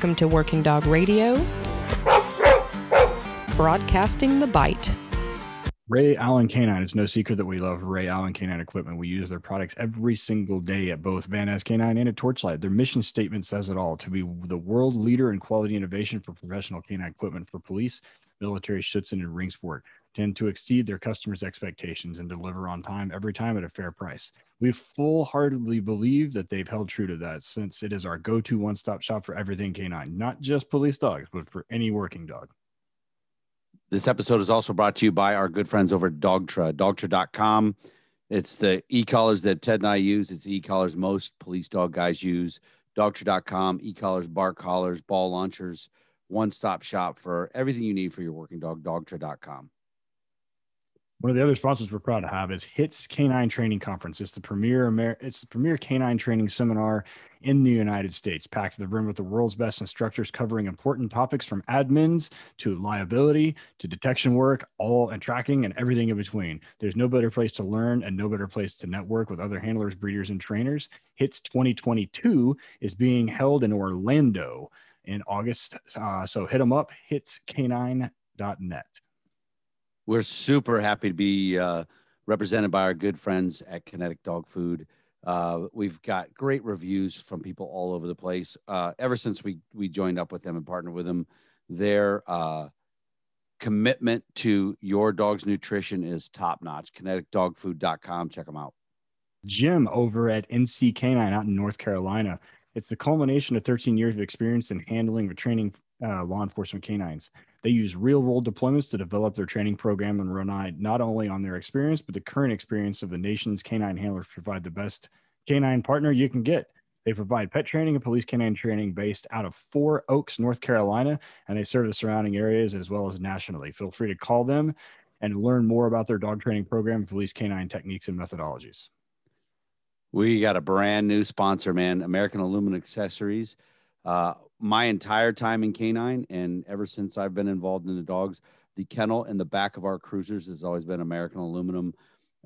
Welcome to Working Dog Radio, broadcasting the bite. Ray Allen Canine. It's no secret that we love Ray Allen Canine equipment. We use their products every single day at both Van Ness Canine and at Torchlight. Their mission statement says it all to be the world leader in quality innovation for professional canine equipment for police, military, Schutzhund, and ring sport tend to exceed their customers' expectations and deliver on time every time at a fair price. We full heartedly believe that they've held true to that since it is our go to one stop shop for everything canine, not just police dogs, but for any working dog. This episode is also brought to you by our good friends over at Dogtra, dogtra.com. It's the e collars that Ted and I use. It's e collars most police dog guys use. Dogtra.com, e collars, bark collars, ball launchers, one stop shop for everything you need for your working dog. Dogtra.com. One of the other sponsors we're proud to have is HITS Canine Training Conference. It's the premier Amer- it's the premier canine training seminar in the United States, packed to the brim with the world's best instructors covering important topics from admins to liability to detection work, all and tracking and everything in between. There's no better place to learn and no better place to network with other handlers, breeders, and trainers. HITS 2022 is being held in Orlando in August. Uh, so hit them up, hitscanine.net. We're super happy to be uh, represented by our good friends at Kinetic Dog Food. Uh, we've got great reviews from people all over the place. Uh, ever since we we joined up with them and partnered with them, their uh, commitment to your dog's nutrition is top notch. KineticDogFood.com. Check them out. Jim over at NC Canine out in North Carolina. It's the culmination of 13 years of experience in handling or training uh, law enforcement canines. They use real world deployments to develop their training program and rely not only on their experience, but the current experience of the nation's canine handlers provide the best canine partner you can get. They provide pet training and police canine training based out of Four Oaks, North Carolina, and they serve the surrounding areas as well as nationally. Feel free to call them and learn more about their dog training program, police canine techniques, and methodologies. We got a brand new sponsor, man American Aluminum Accessories. Uh, my entire time in canine and ever since I've been involved in the dogs, the kennel in the back of our cruisers has always been American aluminum.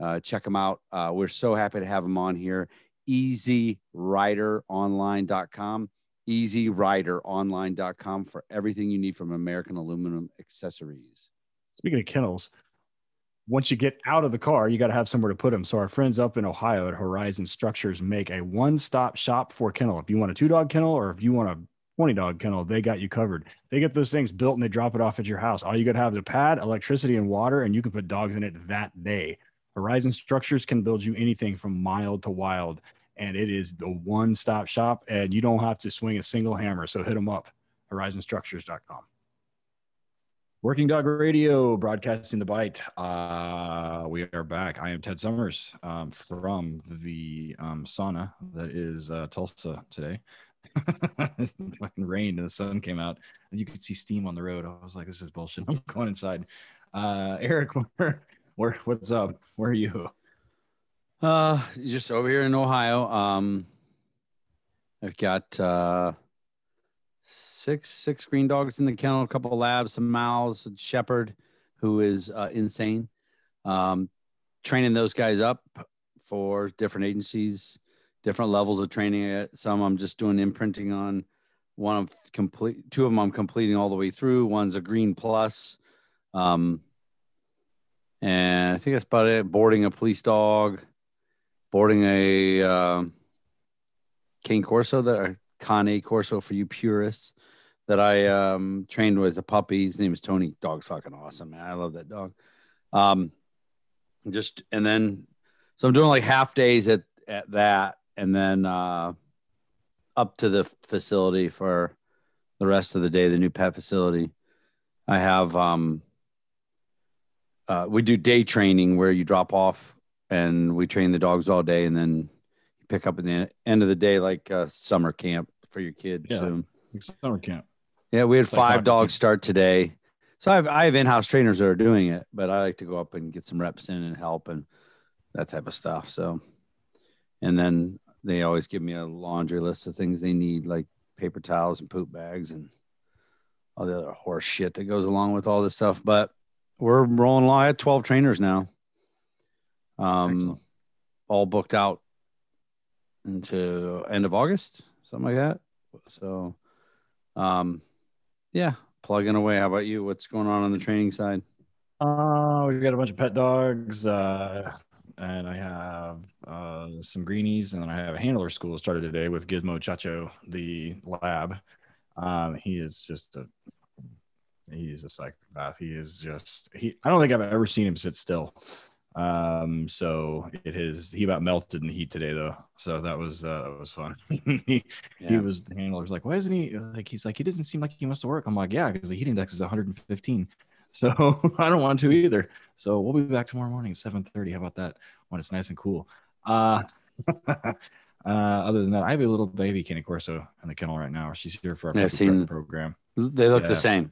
Uh, check them out. Uh, we're so happy to have them on here. EasyRiderOnline.com, EasyRiderOnline.com for everything you need from American aluminum accessories. Speaking of kennels, once you get out of the car, you got to have somewhere to put them. So our friends up in Ohio at Horizon Structures make a one-stop shop for kennel. If you want a two-dog kennel or if you want a 20 dog kennel, they got you covered. They get those things built and they drop it off at your house. All you got to have is a pad, electricity, and water, and you can put dogs in it that day. Horizon Structures can build you anything from mild to wild, and it is the one stop shop, and you don't have to swing a single hammer. So hit them up, horizonstructures.com. Working Dog Radio, broadcasting the bite. Uh, we are back. I am Ted Summers um, from the um, sauna that is uh, Tulsa today. it fucking rained and the sun came out and you could see steam on the road. I was like, this is bullshit. I'm going inside. Uh, Eric, where, where, what's up? Where are you? Uh, just over here in Ohio. Um, I've got uh, six six green dogs in the kennel, a couple of labs, some Mals, a shepherd who is uh, insane. Um, training those guys up for different agencies different levels of training. Some I'm just doing imprinting on. One of complete, two of them I'm completing all the way through. One's a green plus, um, and I think that's about it. Boarding a police dog, boarding a uh, Cane Corso that are Cane Corso for you purists that I um, trained with a puppy. His name is Tony. Dog's fucking awesome, man. I love that dog. Um, just and then so I'm doing like half days at at that, and then uh, up to the facility for the rest of the day, the new pet facility. I have um, uh, we do day training where you drop off and we train the dogs all day, and then you pick up at the end of the day like uh, summer camp for your kids. Yeah, so, summer camp. Yeah, we had it's five like dogs start today. So I have, I have in-house trainers that are doing it, but I like to go up and get some reps in and help and that type of stuff. So, and then they always give me a laundry list of things they need, like paper towels and poop bags and all the other horse shit that goes along with all this stuff. But we're rolling along. Had 12 trainers now. Um, Excellent. all booked out into end of August, something like that. So Um, yeah, plugging away. How about you? What's going on on the training side? Uh, we've got a bunch of pet dogs, uh, and I have uh, some greenies, and then I have a handler school started today with Gizmo Chacho, the lab. Um, he is just a he is a psychopath. He is just he. I don't think I've ever seen him sit still. Um, so it is he about melted in the heat today though. So that was uh that was fun. he, Yeah. he was the handler was like, why isn't he like he's like he doesn't seem like he wants to work. I'm like, yeah, because the heat index is 115. So I don't want to either. So we'll be back tomorrow morning at 7:30. How about that? When it's nice and cool. Uh uh other than that, I have a little baby Cane Corso in the kennel right now. She's here for our Yeah, I've puppy prep seen- program. They look Yeah. the same.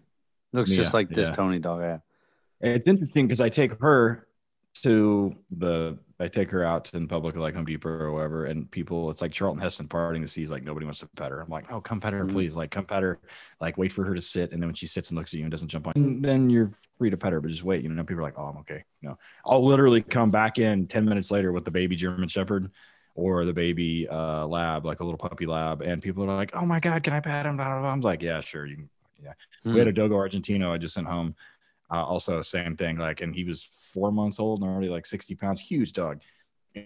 Looks just like this yeah. Tony dog. Yeah. It's interesting because I take her to the I take her out in public like Home Depot or wherever, and people it's like Charlton Heston parting the seas, like nobody wants to pet her. I'm like, oh, come pet her, Mhm. please. Like, come pet her. Like, wait for her to sit, and then when she sits and looks at you and doesn't jump on, then you're free to pet her, but just wait. You know, people are like, oh, I'm okay. No, I'll literally come back in ten minutes later with the baby German Shepherd or the baby uh, lab, like a little puppy lab, and people are like, oh my god, can I pet him? I'm like, yeah, sure, you can. Hmm. We had a Dogo Argentino I just sent home. Uh, also, same thing. Like, and he was four months old and already like 60 pounds, huge dog.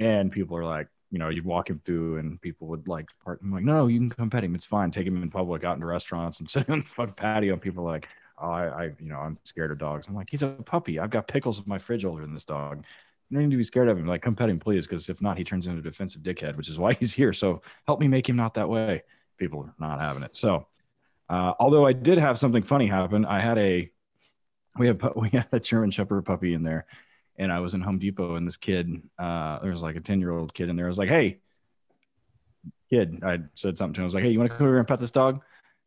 And people are like, you know, you'd walk him through and people would like part. I'm like, no, you can come pet him. It's fine. Take him in public, out into restaurants and sit on the fucking patio. And people are like, oh, I, I, you know, I'm scared of dogs. I'm like, he's a puppy. I've got pickles in my fridge older than this dog. You don't need to be scared of him. Like, come pet him, please. Because if not, he turns into a defensive dickhead, which is why he's here. So help me make him not that way. People are not having it. So, uh, although I did have something funny happen, I had a we had we had a German Shepherd puppy in there, and I was in Home Depot, and this kid, uh, there was like a ten year old kid in there. I was like, "Hey, kid," I said something to him. I was like, "Hey, you want to come over and pet this dog?"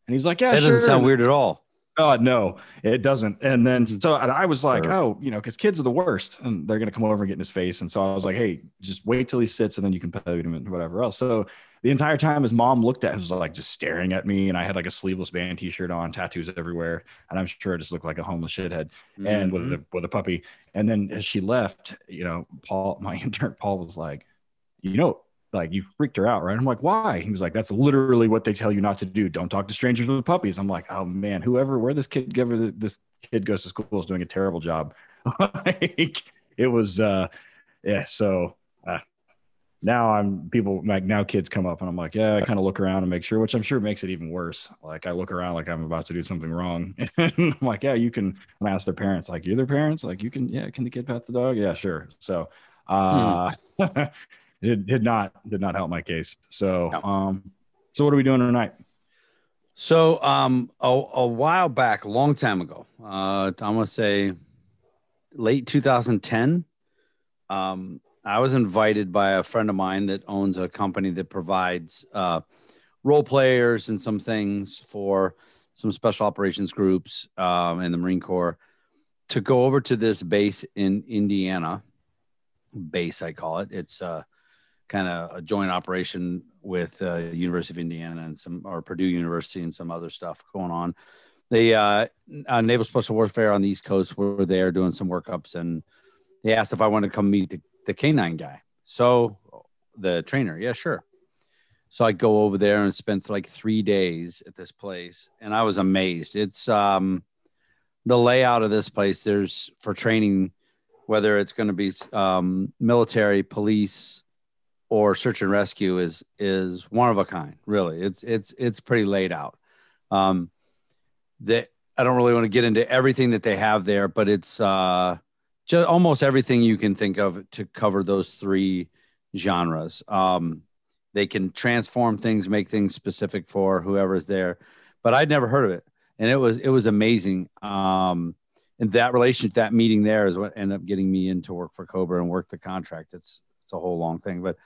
And he's like, "Yeah, that sure." doesn't sound weird at all. Oh no, it doesn't. And then mm-hmm. so and I was like, Sure. oh, you know, because kids are the worst, and they're gonna come over and get in his face. And so I was like, hey, just wait till he sits, and then you can pet him and whatever else. So the entire time, his mom looked at, him, was like just staring at me, and I had like a sleeveless band T-shirt on, tattoos everywhere, and I'm sure I just looked like a homeless shithead and with a mm-hmm. with a puppy. And then as she left, you know, Paul, my intern Paul was like, you know, like you freaked her out, right? I'm like, why? He was like, that's literally what they tell you not to do. Don't talk to strangers with puppies. I'm like, oh man, whoever, where this kid, whoever this kid goes to school is doing a terrible job. like it was, uh, yeah. So uh, now I'm people like now kids come up and I'm like, yeah, I kind of look around and make sure, which I'm sure makes it even worse. Like I look around like I'm about to do something wrong. and I'm like, yeah, you can. And I ask their parents, like, you're their parents? Like, you can, yeah, can the kid pet the dog? Yeah, sure. So, uh, it did not did not help my case. So, No. um, so what are we doing tonight? So, um, a, a while back, a long time ago, uh, I'm gonna say late 2010. Um, I was invited by a friend of mine that owns a company that provides uh, role players and some things for some special operations groups um, in the Marine Corps to go over to this base in Indiana. Base, I call it. It's uh, kind of a joint operation with uh, University of Indiana and some or Purdue University and some other stuff going on. The uh, uh, Naval Special Warfare on the East Coast were there doing some workups, and they asked if I wanted to come meet the, the K9 guy. So the trainer, yeah, sure. So I go over there and spent like three days at this place, and I was amazed. It's um, the layout of this place. There's for training, whether it's going to be um, military, police, or search and rescue is is one of a kind really. It's it's it's pretty laid out. Um that i don't really want to get into everything that they have there but it's uh just almost everything you can think of to cover those three genres. Um they can transform things make things specific for whoever's there but i'd never heard of it. And it was it was amazing. Um and that relationship that meeting there is what ended up getting me into work for cobra and work the contract. It's it's a whole long thing but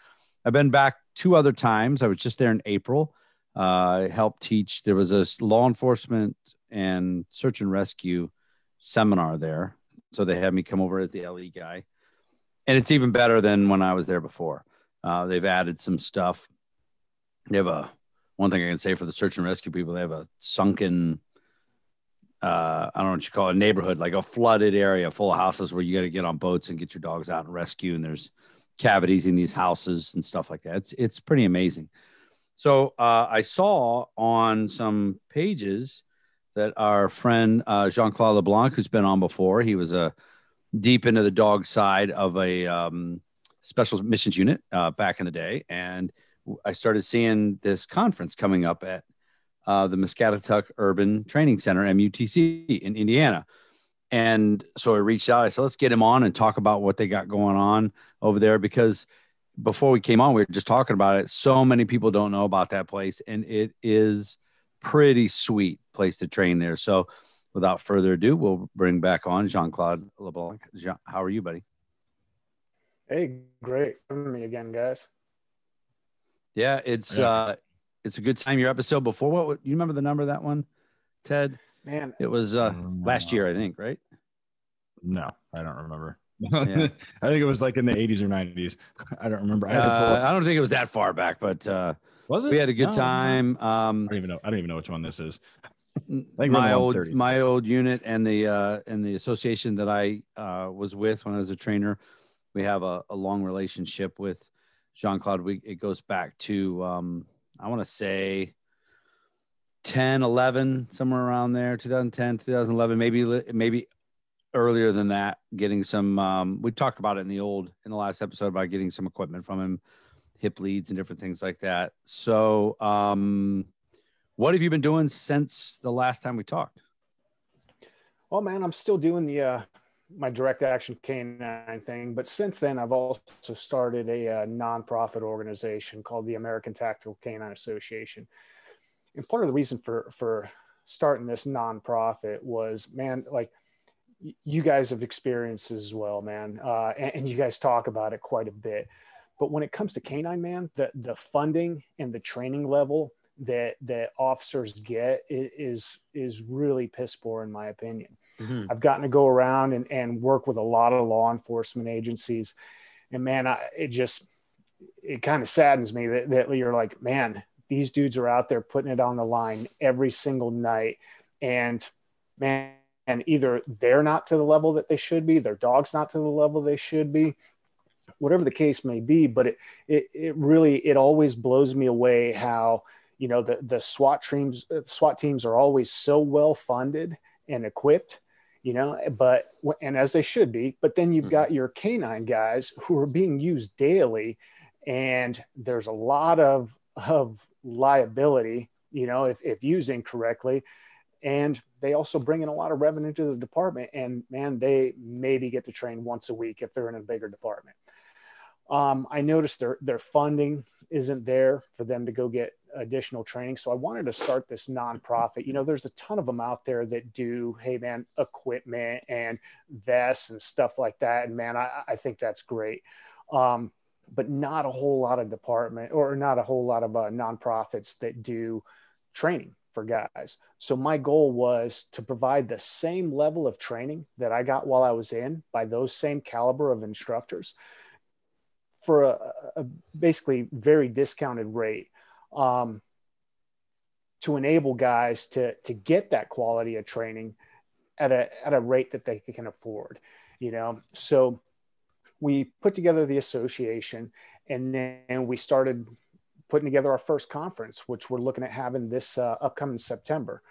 I've been back two other times. I was just there in April. Uh, I helped teach. There was a law enforcement and search and rescue seminar there. So they had me come over as the LE guy. And it's even better than when I was there before. Uh, they've added some stuff. They have a, one thing I can say for the search and rescue people, they have a sunken, uh, I don't know what you call it, neighborhood, like a flooded area full of houses where you got to get on boats and get your dogs out and rescue. And there's, cavities in these houses and stuff like that. It's it's pretty amazing. So uh, I saw on some pages that our friend uh, Jean Claude LeBlanc, who's been on before, he was a uh, deep into the dog side of a um, special missions unit uh, back in the day, and I started seeing this conference coming up at uh, the Muscatatuck Urban Training Center (MUTC) in Indiana. And so I reached out. I said, "Let's get him on and talk about what they got going on over there." Because before we came on, we were just talking about it. So many people don't know about that place, and it is pretty sweet place to train there. So, without further ado, we'll bring back on Jean Claude LeBlanc. Jean, how are you, buddy? Hey, great having me again, guys. Yeah, it's yeah. uh it's a good time. Your episode before what you remember the number of that one, Ted? Man, it was uh last year, I think, right? No, I don't remember. Yeah. I think it was like in the 80s or 90s. I don't remember. I, uh, I, don't think it was that far back, but uh, was it? We had a good no, time. Um, I don't even know. I don't even know which one this is. Like my old my old unit and the uh, and the association that I uh, was with when I was a trainer, we have a, a long relationship with Jean Claude. We it goes back to um, I want to say 10, 11, somewhere around there, 2010, 2011, maybe maybe earlier than that. Getting some, um, we talked about it in the old in the last episode about getting some equipment from him, hip leads and different things like that. So, um, what have you been doing since the last time we talked? Well, man, I'm still doing the uh, my direct action canine thing, but since then I've also started a, a uh, nonprofit organization called the American Tactical Canine Association. And part of the reason for for starting this nonprofit was, man, like you guys have experienced as well, man, uh, and, and you guys talk about it quite a bit. But when it comes to canine, man, the the funding and the training level that that officers get is is really piss poor in my opinion. Mm-hmm. I've gotten to go around and, and work with a lot of law enforcement agencies, and man, I, it just it kind of saddens me that, that you're like, man, these dudes are out there putting it on the line every single night, and man, and either they're not to the level that they should be, their dog's not to the level they should be, whatever the case may be. But it it, it really it always blows me away how you know the the SWAT teams SWAT teams are always so well funded and equipped you know but and as they should be but then you've mm-hmm. got your canine guys who are being used daily and there's a lot of of liability you know if, if used incorrectly and they also bring in a lot of revenue to the department and man they maybe get to train once a week if they're in a bigger department um, i noticed their their funding isn't there for them to go get additional training. So I wanted to start this nonprofit. You know, there's a ton of them out there that do, hey man, equipment and vests and stuff like that. And man, I, I think that's great. Um, but not a whole lot of department or not a whole lot of uh, nonprofits that do training for guys. So my goal was to provide the same level of training that I got while I was in by those same caliber of instructors for a, a basically very discounted rate um, to enable guys to to get that quality of training at a at a rate that they can afford you know so we put together the association and then we started putting together our first conference which we're looking at having this uh, upcoming september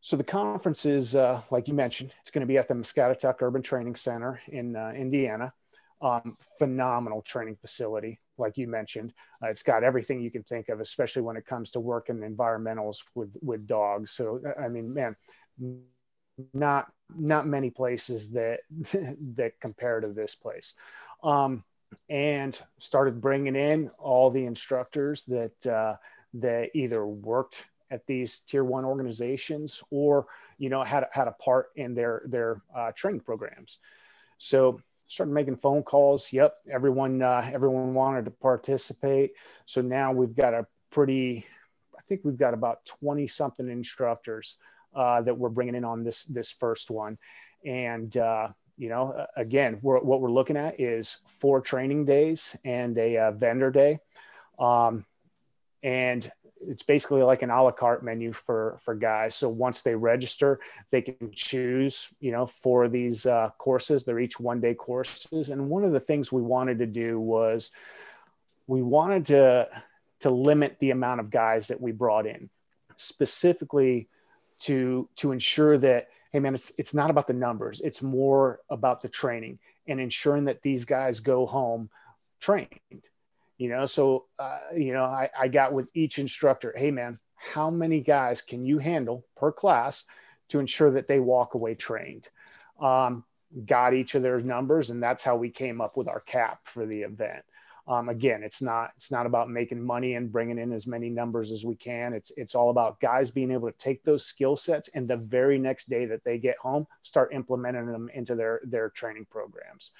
so the conference is uh, like you mentioned it's going to be at the muscatatuck urban training center in uh, indiana um, phenomenal training facility, like you mentioned. Uh, it's got everything you can think of, especially when it comes to working environmentals with with dogs. So I mean, man, not not many places that that compare to this place. Um, and started bringing in all the instructors that uh, that either worked at these tier one organizations or you know had had a part in their their uh, training programs. So started making phone calls. Yep, everyone uh, everyone wanted to participate. So now we've got a pretty, I think we've got about twenty something instructors uh, that we're bringing in on this this first one, and uh, you know, again, we're, what we're looking at is four training days and a uh, vendor day. Um, and it's basically like an a la carte menu for for guys. So once they register they can choose you know for these uh, courses. They're each one day courses. And one of the things we wanted to do was we wanted to to limit the amount of guys that we brought in, specifically to to ensure that hey man, it's it's not about the numbers, it's more about the training and ensuring that these guys go home trained. You know, so uh, you know, I, I got with each instructor, hey man, how many guys can you handle per class to ensure that they walk away trained? Um, got each of their numbers, and that's how we came up with our cap for the event. Um, again, it's not it's not about making money and bringing in as many numbers as we can. It's it's all about guys being able to take those skill sets and the very next day that they get home, start implementing them into their their training programs.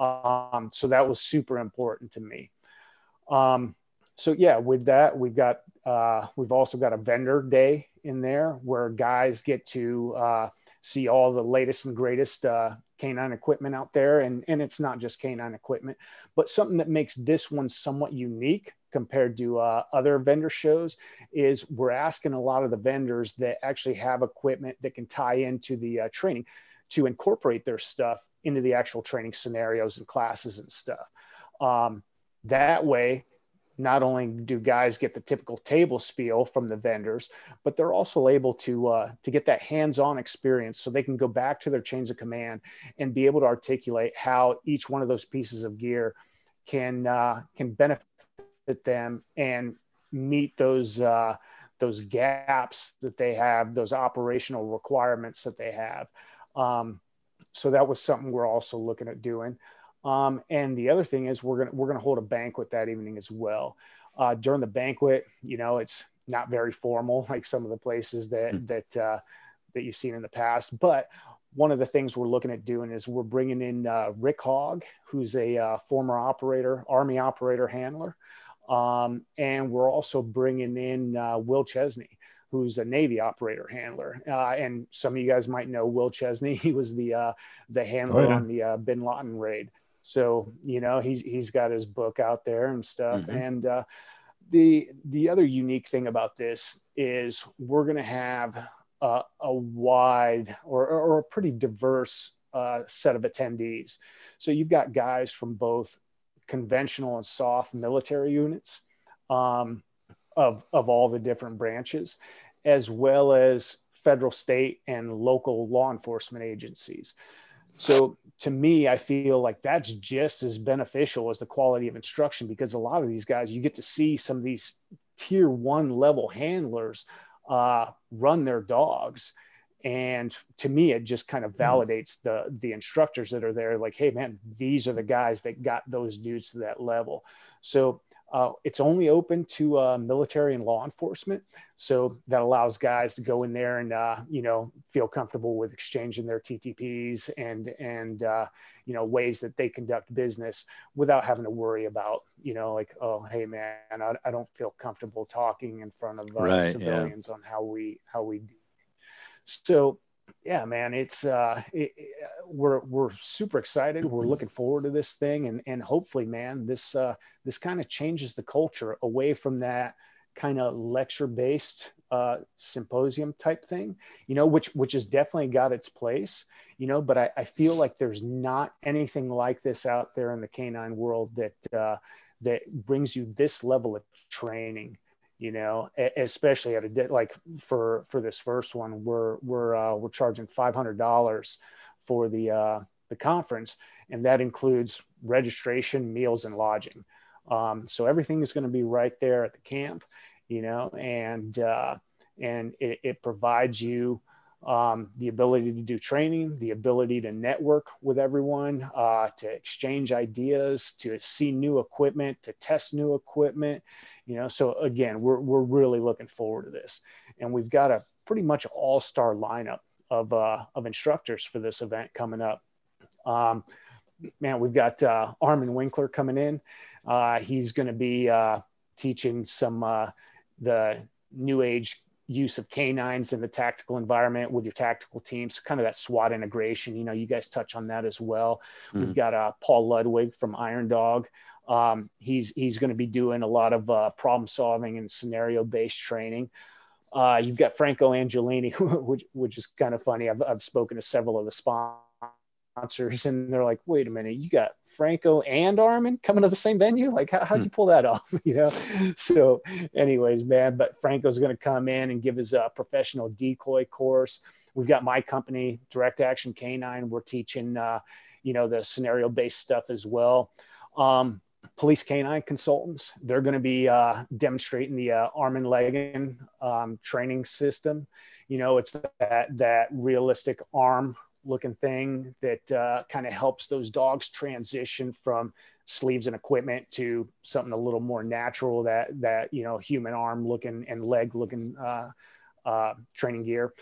Um, so that was super important to me. Um, so yeah, with that, we've got uh, we've also got a vendor day in there where guys get to uh, see all the latest and greatest uh, canine equipment out there. And, and it's not just canine equipment, but something that makes this one somewhat unique compared to uh, other vendor shows is we're asking a lot of the vendors that actually have equipment that can tie into the uh, training to incorporate their stuff into the actual training scenarios and classes and stuff. Um, that way, not only do guys get the typical table spiel from the vendors, but they're also able to uh, to get that hands-on experience, so they can go back to their chains of command and be able to articulate how each one of those pieces of gear can uh, can benefit them and meet those uh, those gaps that they have, those operational requirements that they have. Um, so that was something we're also looking at doing. Um, and the other thing is we're gonna we're gonna hold a banquet that evening as well. Uh, during the banquet, you know, it's not very formal like some of the places that mm. that uh, that you've seen in the past, but one of the things we're looking at doing is we're bringing in uh, Rick Hogg, who's a uh, former operator, Army operator handler, um, and we're also bringing in uh, Will Chesney, who's a Navy operator handler. Uh, and some of you guys might know Will Chesney. He was the uh, the handler oh, yeah. on the uh, Bin Laden raid. So you know he's he's got his book out there and stuff. Mm-hmm. And uh, the the other unique thing about this is we're going to have a, a wide or, or a pretty diverse uh, set of attendees. So you've got guys from both conventional and soft military units um, of of all the different branches, as well as federal, state, and local law enforcement agencies. So to me, I feel like that's just as beneficial as the quality of instruction because a lot of these guys, you get to see some of these tier one level handlers uh, run their dogs. And to me, it just kind of hmm. validates the the instructors that are there. Like, hey, man, these are the guys that got those dudes to that level. So uh, it's only open to uh, military and law enforcement, so that allows guys to go in there and uh, you know feel comfortable with exchanging their TTPs and and uh, you know ways that they conduct business without having to worry about you know like oh hey man I, I don't feel comfortable talking in front of uh, right, civilians yeah. on how we how we do. So yeah, man, it's uh, it, it, we're we're super excited. We're looking forward to this thing, and and hopefully, man, this uh, this kind of changes the culture away from that kind of lecture based uh, symposium type thing, you know, which which has definitely got its place, you know. But I, I feel like there's not anything like this out there in the canine world that uh, that brings you this level of training you know especially at a like for for this first one we're we're uh, we're charging $500 for the uh, the conference and that includes registration meals and lodging um, so everything is going to be right there at the camp you know and uh, and it, it provides you um, the ability to do training, the ability to network with everyone, uh, to exchange ideas, to see new equipment, to test new equipment. You know, so again, we're we're really looking forward to this, and we've got a pretty much all star lineup of uh, of instructors for this event coming up. Um, man, we've got uh, Armin Winkler coming in. Uh, he's going to be uh, teaching some uh, the new age use of canines in the tactical environment with your tactical teams, kind of that SWAT integration. You know, you guys touch on that as well. Mm-hmm. We've got uh, Paul Ludwig from Iron Dog. Um, he's he's going to be doing a lot of uh, problem solving and scenario based training. Uh, you've got Franco Angelini, which which is kind of funny. I've I've spoken to several of the sponsors and they're like, wait a minute, you got Franco and Armin coming to the same venue? Like, how, how'd you pull that off? you know? So, anyways, man, but Franco's going to come in and give his uh, professional decoy course. We've got my company, Direct Action Canine. We're teaching, uh, you know, the scenario based stuff as well. Um, police canine consultants. They're going to be uh, demonstrating the uh, arm and leg um, training system. You know, it's that that realistic arm looking thing that uh, kind of helps those dogs transition from sleeves and equipment to something a little more natural that that you know human arm looking and leg looking uh, uh, training gear.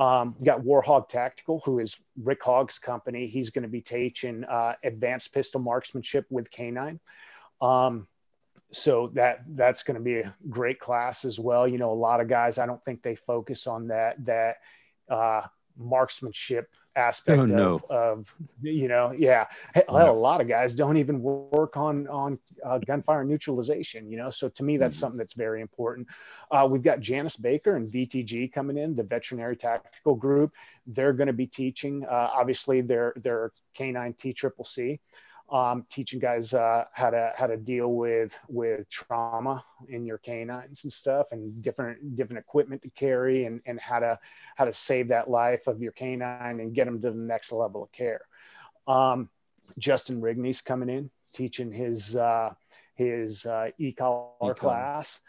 Um, got Warhog Tactical, who is Rick Hogg's company. He's going to be teaching uh, advanced pistol marksmanship with canine. Um, so that that's going to be a great class as well. You know, a lot of guys, I don't think they focus on that that uh, marksmanship aspect oh, of, no. of, you know yeah. Hell, a lot of guys don't even work on on uh, gunfire neutralization you know? So to me that's mm-hmm. something that's very important. Uh, we've got janice baker and vtg coming in the veterinary tactical group. They're going to be teaching uh, obviously their their canine t triple c um, teaching guys uh, how to how to deal with with trauma in your canines and stuff, and different different equipment to carry, and and how to how to save that life of your canine and get them to the next level of care. Um, Justin Rigney's coming in teaching his uh, his uh, e-collar class.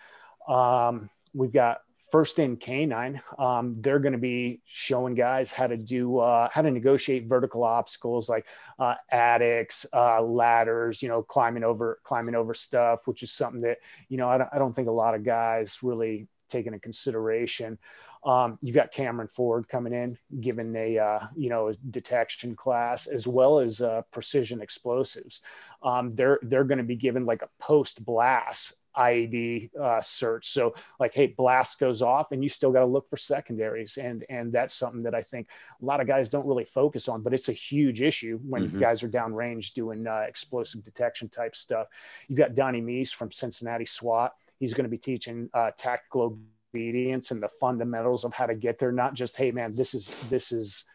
Um, we've got first in canine um, they're going to be showing guys how to do uh, how to negotiate vertical obstacles like uh, attics uh, ladders you know climbing over climbing over stuff which is something that you know i don't, I don't think a lot of guys really take into consideration um, you've got Cameron Ford coming in, giving a uh, you know detection class as well as uh, precision explosives. Um, they're they're going to be given like a post blast IED uh, search. So like, hey, blast goes off, and you still got to look for secondaries, and and that's something that I think a lot of guys don't really focus on, but it's a huge issue when mm-hmm. guys are downrange doing uh, explosive detection type stuff. You've got Donnie Meese from Cincinnati SWAT. He's going to be teaching uh, tactical obedience and the fundamentals of how to get there. Not just, hey, man, this is this is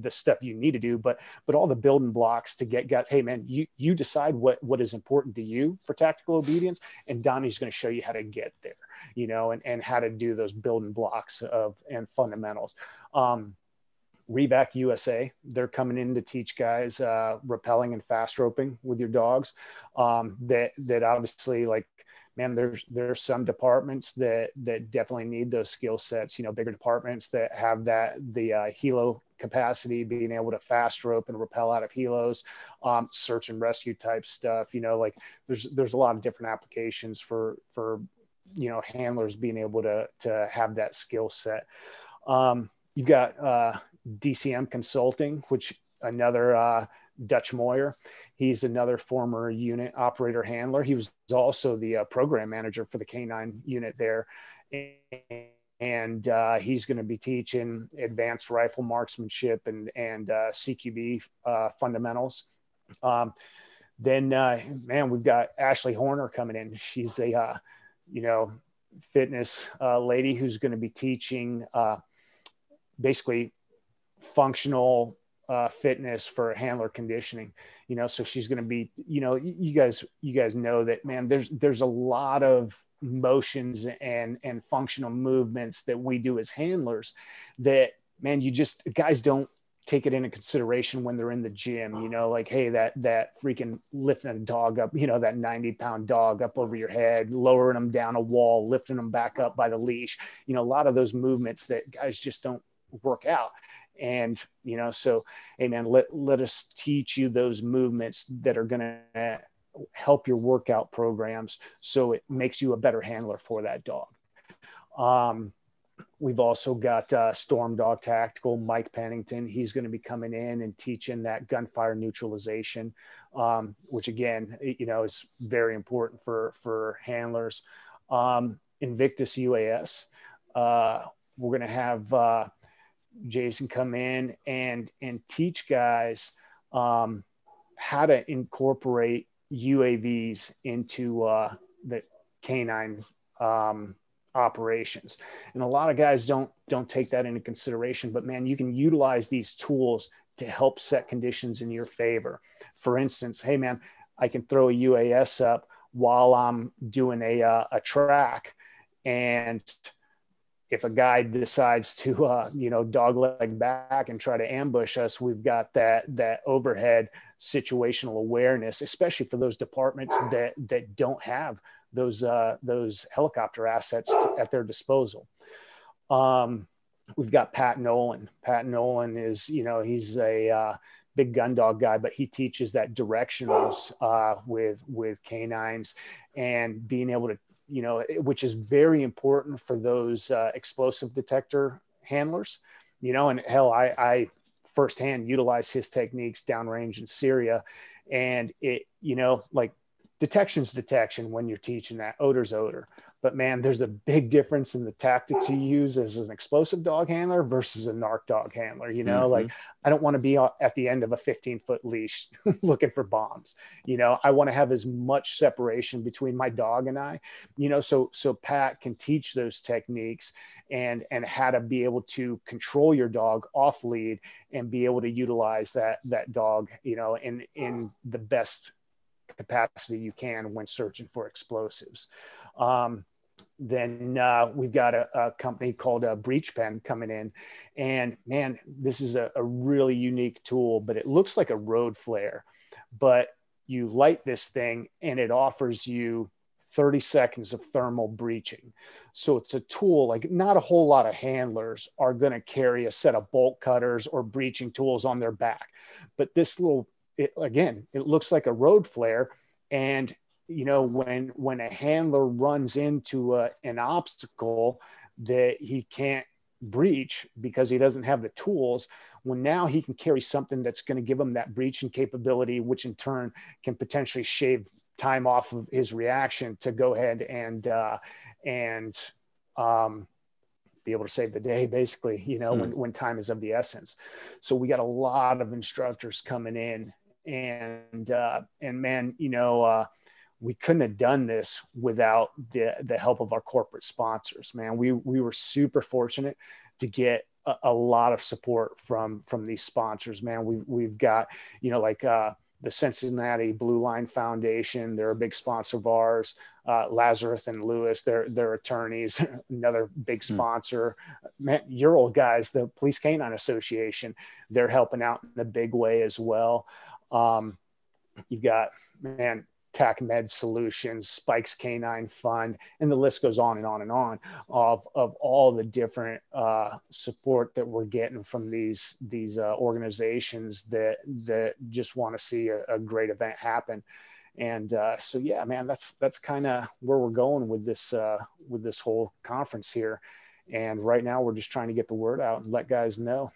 the stuff you need to do but but all the building blocks to get guys hey man you you decide what what is important to you for tactical obedience and donnie's going to show you how to get there you know and and how to do those building blocks of and fundamentals um Reback USA, they're coming in to teach guys uh, rappelling and fast roping with your dogs. Um, that that obviously like man, there's there's some departments that that definitely need those skill sets. You know, bigger departments that have that the uh, helo capacity, being able to fast rope and rappel out of helos, um, search and rescue type stuff. You know, like there's there's a lot of different applications for for you know handlers being able to to have that skill set. Um, you've got uh, DCM Consulting, which another uh, Dutch Moyer. He's another former unit operator handler. He was also the uh, program manager for the K9 unit there. And uh, he's going to be teaching advanced rifle marksmanship and, and uh, CQB uh, fundamentals. Um, then, uh, man, we've got Ashley Horner coming in. She's a, uh, you know, fitness lady who's going to be teaching basically functional uh, fitness for handler conditioning you know so she's going to be you know you guys you guys know that man there's there's a lot of motions and and functional movements that we do as handlers that man you just guys don't take it into consideration when they're in the gym you know like hey that that freaking lifting a dog up you know that 90 pound dog up over your head lowering them down a wall lifting them back up by the leash you know a lot of those movements that guys just don't work out and you know so man let, let us teach you those movements that are going to help your workout programs so it makes you a better handler for that dog. Um, we've also got uh, storm dog tactical mike pennington. He's going to be coming in and teaching that gunfire neutralization um, which again you know is very important for for handlers. Um, invictus uas uh, we're going to have uh, Jason come in and and teach guys um, how to incorporate UAVs into uh, the canine um, operations. And a lot of guys don't don't take that into consideration. But man, you can utilize these tools to help set conditions in your favor. For instance, hey man, I can throw a UAS up while I'm doing a, uh, a track. And if a guy decides to, uh, you know, dog leg back and try to ambush us, we've got that, that overhead situational awareness, especially for those departments that, that don't have those, uh, those helicopter assets at their disposal. Um, we've got Pat Nolan. Pat Nolan is, you know, he's a, uh, big gun dog guy, but he teaches that directionals uh, with with canines and being able to, you know, which is very important for those uh, explosive detector handlers. You know, and hell, I, I firsthand utilize his techniques downrange in Syria, and it, you know, like detection's detection when you're teaching that odor's odor but man, there's a big difference in the tactics you use as an explosive dog handler versus a narc dog handler. You know, mm-hmm. like I don't want to be at the end of a 15 foot leash looking for bombs. You know, I want to have as much separation between my dog and I. You know, so so Pat can teach those techniques and and how to be able to control your dog off lead and be able to utilize that that dog. You know, in in the best capacity you can when searching for explosives. Um, then uh, we've got a, a, company called a uh, Breach Pen coming in, and man, this is a, a really unique tool. But it looks like a road flare, but you light this thing and it offers you 30 seconds of thermal breaching. So it's a tool like not a whole lot of handlers are going to carry a set of bolt cutters or breaching tools on their back. But this little, it, again, it looks like a road flare and you know when when a handler runs into a, an obstacle that he can't breach because he doesn't have the tools when now he can carry something that's going to give him that breaching capability which in turn can potentially shave time off of his reaction to go ahead and uh, and um, be able to save the day basically you know hmm. when, when time is of the essence so we got a lot of instructors coming in and uh, and man you know uh, we couldn't have done this without the the help of our corporate sponsors man we we were super fortunate to get a, a lot of support from from these sponsors man we we've got you know like uh the Cincinnati Blue Line Foundation, they're a big sponsor of ours. Uh, Lazarus and Lewis, they're, they're attorneys, another big hmm. sponsor. Man, your old guys, the Police Canine Association, they're helping out in a big way as well. Um, you've got, man, TAC Med Solutions, Spikes Canine Fund, and the list goes on and on and on of, of all the different uh, support that we're getting from these these uh, organizations that that just want to see a, a, great event happen. And uh, so, yeah, man, that's that's kind of where we're going with this uh, with this whole conference here. And right now, we're just trying to get the word out and let guys know.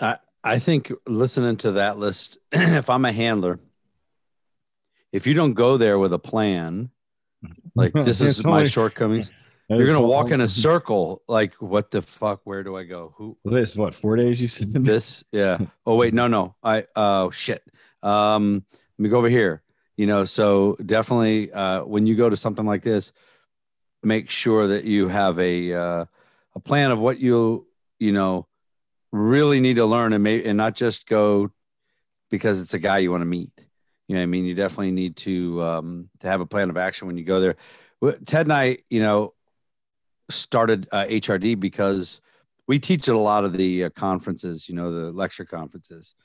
I I think listening to that list, if I'm a handler if you don't go there with a plan, like this is my shortcomings, you're gonna walk in a circle. Like, what the fuck? Where do I go? Who? This what? Four days? You said this? Yeah. Oh wait, no, no. I oh shit. Um, let me go over here. You know, so definitely uh, when you go to something like this, make sure that you have a uh, a plan of what you you know really need to learn and may and not just go because it's a guy you want to meet you I mean, you definitely need to um, to have a plan of action when you go there. Ted and I, you know, started uh, HRD because we teach at a lot of the uh, conferences, you know, the lecture conferences,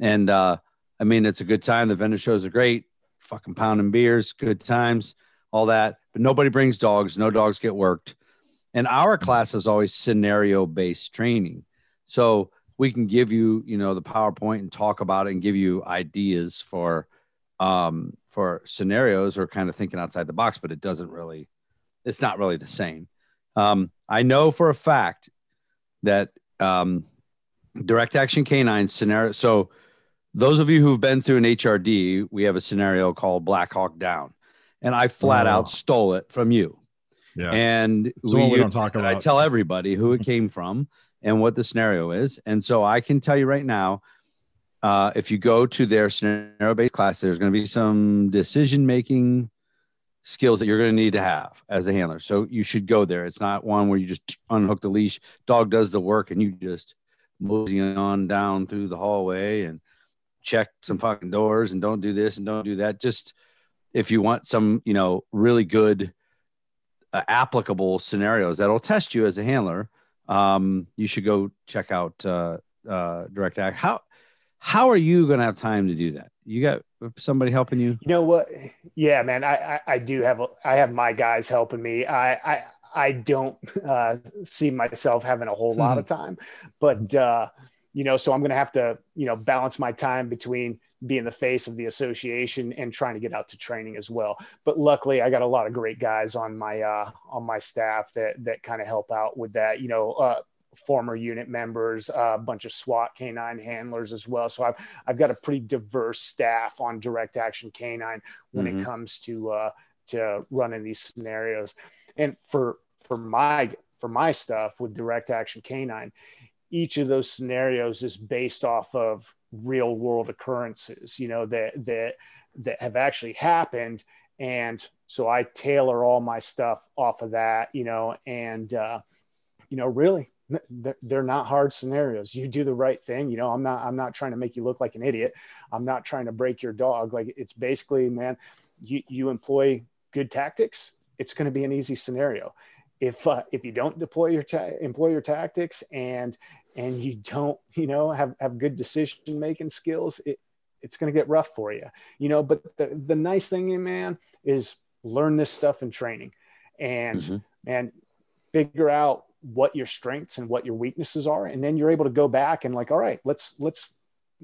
and uh, I mean, it's a good time. The vendor shows are great, fucking pounding beers, good times, all that. But nobody brings dogs. No dogs get worked, and our class is always scenario based training. So we can give you, you know, the PowerPoint and talk about it and give you ideas for um, for scenarios or kind of thinking outside the box, but it doesn't really, it's not really the same. Um, I know for a fact that um, direct action canine scenario. So, those of you who've been through an HRD, we have a scenario called Black Hawk Down, and I flat oh. out stole it from you. Yeah. And we, we, don't talk about. I tell everybody who it came from and what the scenario is. And so I can tell you right now, uh, if you go to their scenario based class, there's going to be some decision making skills that you're going to need to have as a handler. So you should go there. It's not one where you just unhook the leash, dog does the work, and you just mosey on down through the hallway and check some fucking doors and don't do this and don't do that. Just if you want some, you know, really good uh, applicable scenarios that'll test you as a handler, um, you should go check out uh, uh, Direct Act. How how are you going to have time to do that? You got somebody helping you? You know what? Yeah, man, I I, I do have I have my guys helping me. I I I don't uh, see myself having a whole lot of time, but uh, you know, so I'm going to have to you know balance my time between being the face of the association and trying to get out to training as well. But luckily, I got a lot of great guys on my uh, on my staff that that kind of help out with that. You know, uh, former unit members, uh, a bunch of SWAT canine handlers as well. So I've I've got a pretty diverse staff on direct action canine when mm-hmm. it comes to uh, to running these scenarios. And for for my for my stuff with direct action canine, each of those scenarios is based off of real world occurrences, you know, that that that have actually happened. And so I tailor all my stuff off of that, you know, and uh, you know, really they're not hard scenarios. You do the right thing you know i'm not i'm not trying to make you look like an idiot. I'm not trying to break your dog. Like it's basically man you you employ good tactics it's going to be an easy scenario. If uh, if you don't deploy your ta- employ your tactics and and you don't you know have have good decision making skills it, it's going to get rough for you you know. But the, the nice thing man is learn this stuff in training and mm-hmm. and figure out what your strengths and what your weaknesses are and then you're able to go back and like all right let's let's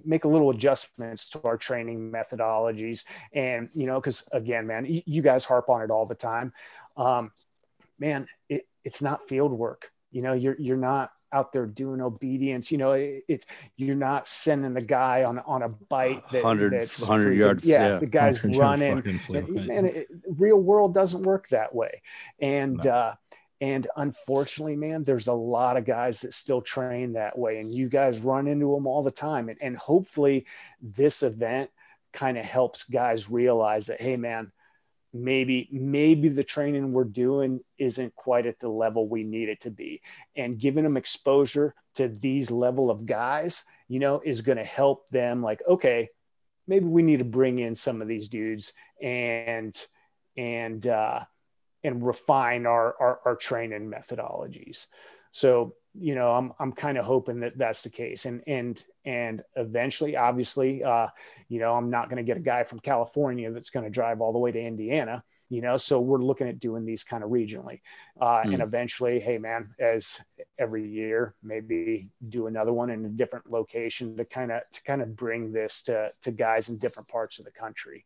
make a little adjustments to our training methodologies and you know because again man you, you, guys harp on it all the time um, man it, it's not field work you know you're you're not out there doing obedience. You know, it, it's you're not sending the guy on on a bite that 100, that's 100 yards. Yeah, yeah, the guy's running. And, and it, real world doesn't work that way. And no. uh, and unfortunately, man, there's a lot of guys that still train that way, and you guys run into them all the time. And, and hopefully, this event kind of helps guys realize that, hey, man, maybe maybe the training we're doing isn't quite at the level we need it to be and giving them exposure to these level of guys you know is going to help them like okay maybe we need to bring in some of these dudes and and uh and refine our our, our training methodologies. So you know i'm i'm kind of hoping that that's the case. And and and eventually obviously uh you know i'm not going to get a guy from california that's going to drive all the way to indiana you know? So we're looking at doing these kind of regionally. Uh mm. and eventually hey man as every year maybe do another one in a different location to kind of to kind of bring this to to guys in different parts of the country.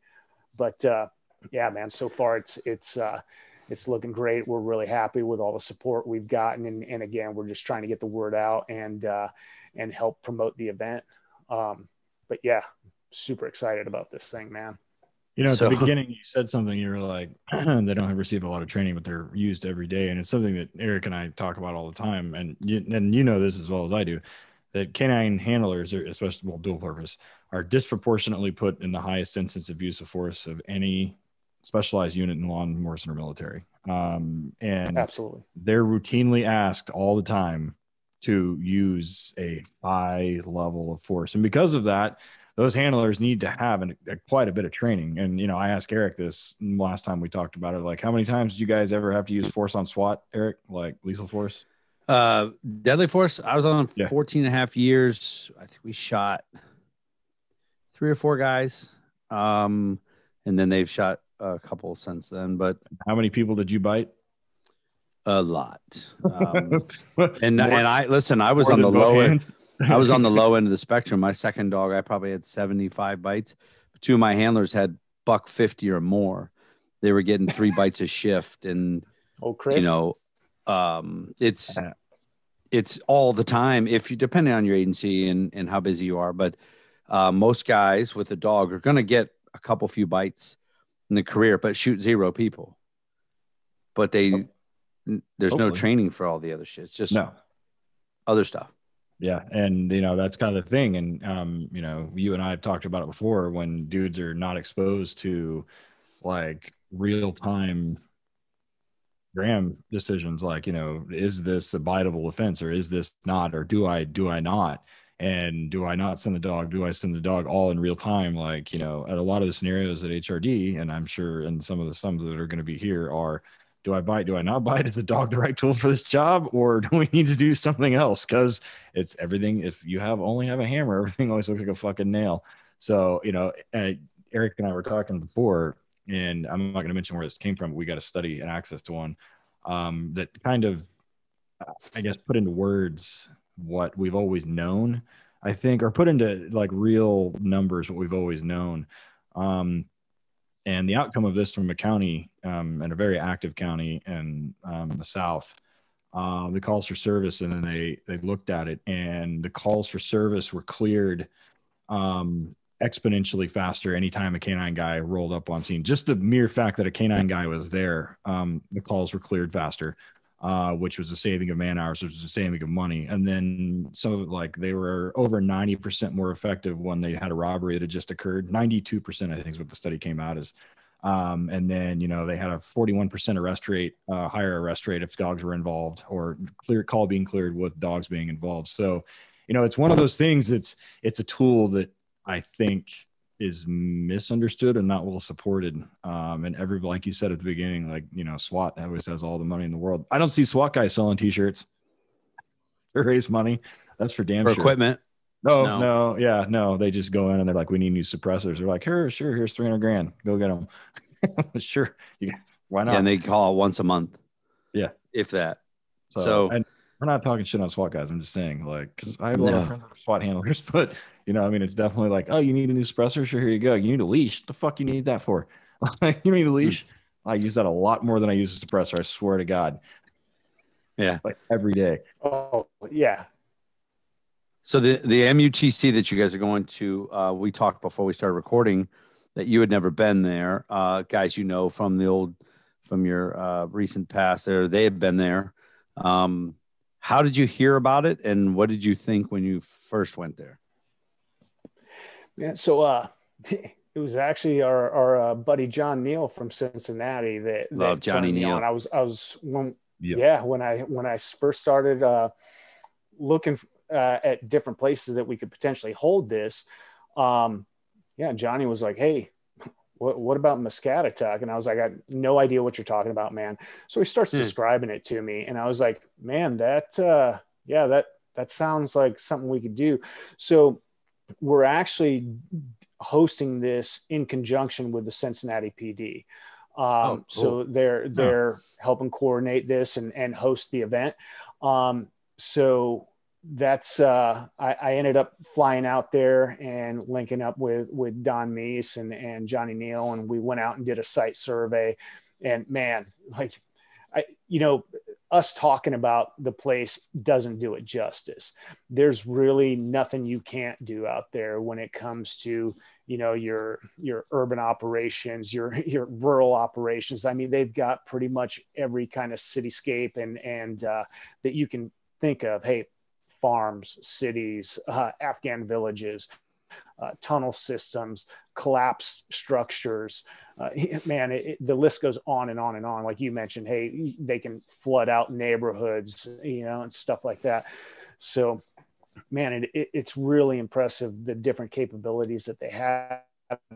But uh yeah man so far it's it's uh it's looking great. We're really happy with all the support we've gotten, and, and again, we're just trying to get the word out and uh, and help promote the event. Um, but yeah, super excited about this thing, man. You know, at so, the beginning, you said something. You were like, they don't receive a lot of training, but they're used every day, and it's something that Eric and I talk about all the time. And you, and you know this as well as I do, that canine handlers, are, especially well, dual purpose, are disproportionately put in the highest instance of use of force of any specialized unit in law enforcement or military. Um, and absolutely, they're routinely asked all the time to use a high level of force, and because of that, those handlers need to have an, a, quite a bit of training. And you know, I asked Eric this last time we talked about it. Like, how many times did you guys ever have to use force on SWAT, Eric? Like lethal force? Uh, deadly force. I was on yeah. 14 and a half years. I think we shot three or four guys. Um, and then they've shot a couple since then, but how many people did you bite? A lot. Um, and more, and I listen. I was on the low end. I was on the low end of the spectrum. My second dog, I probably had seventy five bites. Two of my handlers had buck fifty or more. They were getting three bites a shift, and oh, Chris, you know, um, it's it's all the time. If you depending on your agency and and how busy you are, but uh, most guys with a dog are going to get a couple few bites in the career, but shoot zero people. But they, oh. there's Hopefully. no training for all the other shit. It's just no other stuff. Yeah, and you know that's kind of the thing, and um, you know, you and I have talked about it before. When dudes are not exposed to like real time Graham decisions like, you know, is this a biteable offense or is this not, or do I, do I not? And do I not send the dog? Do I send the dog all in real time? Like, you know, at a lot of the scenarios at HRD, and I'm sure in some of the sums that are going to be here are, do I bite? Do I not bite? Is the dog the right tool for this job, or do we need to do something else? Because it's everything. If you have only have a hammer, everything always looks like a fucking nail. So you know, Eric and I were talking before and I'm not going to mention where this came from. we got a study and access to one um, that kind of, I guess, put into words what we've always known. I think, or put into like real numbers what we've always known. Um, and the outcome of this from a county um, and a very active county in um, the South, uh, the calls for service, and then they they looked at it, and the calls for service were cleared um, exponentially faster anytime a canine guy rolled up on scene. Just the mere fact that a canine guy was there, um, the calls were cleared faster, uh, which was a saving of man hours, which was a saving of money. And then some of it, like they were over 90% more effective when they had a robbery that had just occurred. 92%, I think, is what the study came out as. Um, and then, you know, they had a 41% arrest rate, uh, higher arrest rate if dogs were involved or clear call being cleared with dogs being involved. So, you know, it's one of those things. It's, it's a tool that I think is misunderstood and not well supported. Um, and every, like you said at the beginning, like, you know, SWAT always has all the money in the world. I don't see SWAT guys selling t-shirts to raise money. That's for damn for sure. equipment. No, no, no, yeah, no. They just go in and they're like, we need new suppressors. They're like, here, sure, here's 300 grand. Go get them. sure. You, why not? Yeah, and they call once a month. Yeah. If that. So, so and we're not talking shit on SWAT guys. I'm just saying, like, because I have a lot No. of friends SWAT handlers, but you know, I mean, it's definitely like, oh, you need a new suppressor? Sure, here you go. You need a leash. What the fuck you need that for? You need a leash? I use that a lot more than I use a suppressor. I swear to God, yeah. like every day. Oh yeah, So the the MUTC that you guys are going to, uh, we talked before we started recording that you had never been there. Uh, guys, you know from the old, from your uh, recent past there, they had been there. Um, how did you hear about it, and what did you think when you first went there? Yeah. So uh, it was actually our our uh, buddy John Neal from Cincinnati that, that Love Johnny turned Neal. on. I was I was when Yep. yeah when I when I first started uh, looking uh, at different places that we could potentially hold this. Um, yeah, Johnny was like, "Hey, what, what about Muscatatuck?" And I was like, "I got no idea what you're talking about, man." So he starts Hmm. describing it to me, and I was like, "Man, that uh, yeah, that that sounds like something we could do." So we're actually hosting this in conjunction with the Cincinnati PD. Um, Oh, cool. So they're they're helping coordinate this and and host the event. Um, so that's uh, I, I ended up flying out there and linking up with with Don Meese and and Johnny Neal, and we went out and did a site survey. And man, like I, you know, us talking about the place doesn't do it justice. There's really nothing you can't do out there when it comes to you know your your urban operations your your rural operations i mean they've got pretty much every kind of cityscape and and uh, that you can think of hey farms cities uh, afghan villages uh, tunnel systems collapsed structures uh, man it, it- the list goes on and on and on like you mentioned hey they can flood out neighborhoods you know and stuff like that so man, it, it, it's really impressive the different capabilities that they have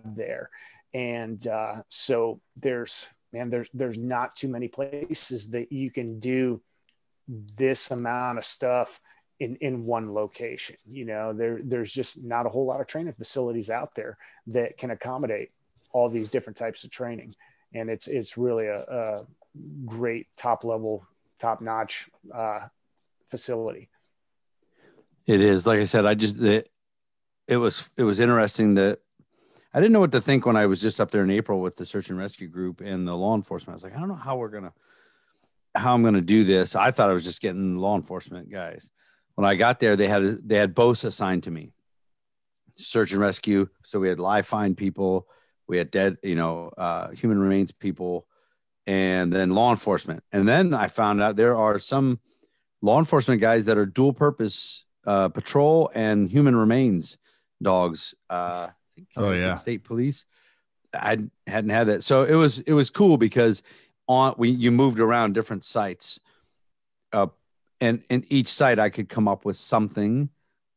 there. And uh, so there's man, there's there's not too many places that you can do this amount of stuff in in one location. You know, there there's just not a whole lot of training facilities out there that can accommodate all these different types of training. And it's it's really a, a great top level, top notch uh, facility. It is like I said. I just the, it was it was interesting that I didn't know what to think when I was just up there in April with the search and rescue group and the law enforcement. I was like, I don't know how we're gonna how I'm gonna do this. I thought I was just getting law enforcement guys. When I got there, they had they had both assigned to me, search and rescue. So we had live find people, we had dead, you know, uh, human remains people, and then law enforcement. And then I found out there are some law enforcement guys that are dual purpose uh, patrol and human remains dogs. Uh, Oh, yeah. state police. I hadn't had that, so it was it was cool because on we you moved around different sites, uh, and in each site I could come up with something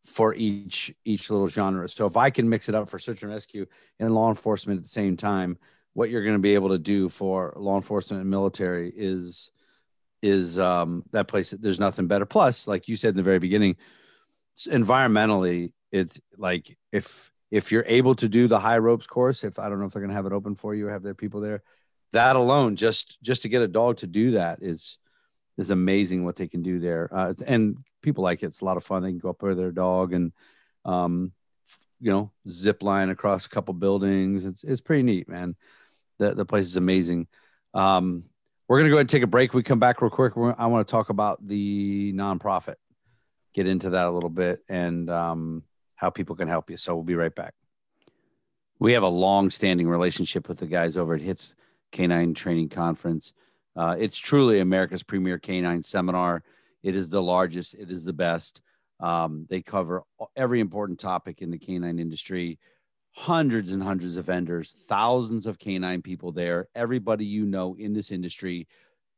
for each each little genre. So if I can mix it up for search and rescue and law enforcement at the same time, what you're going to be able to do for law enforcement and military is is um, that place. There's nothing better. Plus, like you said in the very beginning, environmentally, it's like if if you're able to do the high ropes course, if I don't know if they're going to have it open for you or have their people there, that alone, just just to get a dog to do that is is amazing what they can do there. Uh, and people like it. It's a lot of fun. They can go up with their dog and, um, you know, zip line across a couple buildings. It's it's pretty neat, man. The the place is amazing. Um, we're gonna go ahead and take a break. We come back real quick. I want to talk about the nonprofit, get into that a little bit, and um, how people can help you. So we'll be right back. We have a long-standing relationship with the guys over at Hits Canine Training Conference. Uh, it's truly America's premier canine seminar. It is the largest. It is the best. Um, they cover every important topic in the canine industry. Hundreds and hundreds of vendors, thousands of canine people there. Everybody you know in this industry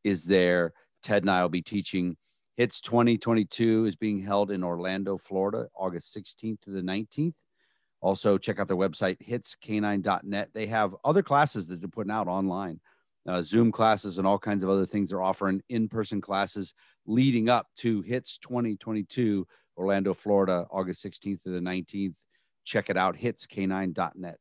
is there. Ted and I will be teaching. Hits 2022 is being held in Orlando, Florida, August 16th to the 19th. Also, check out their website, hitscanine.net. They have other classes that they're putting out online, uh, Zoom classes, and all kinds of other things. They're offering in person classes leading up to Hits 2022, Orlando, Florida, August 16th to the 19th. Check it out, hitscanine.net.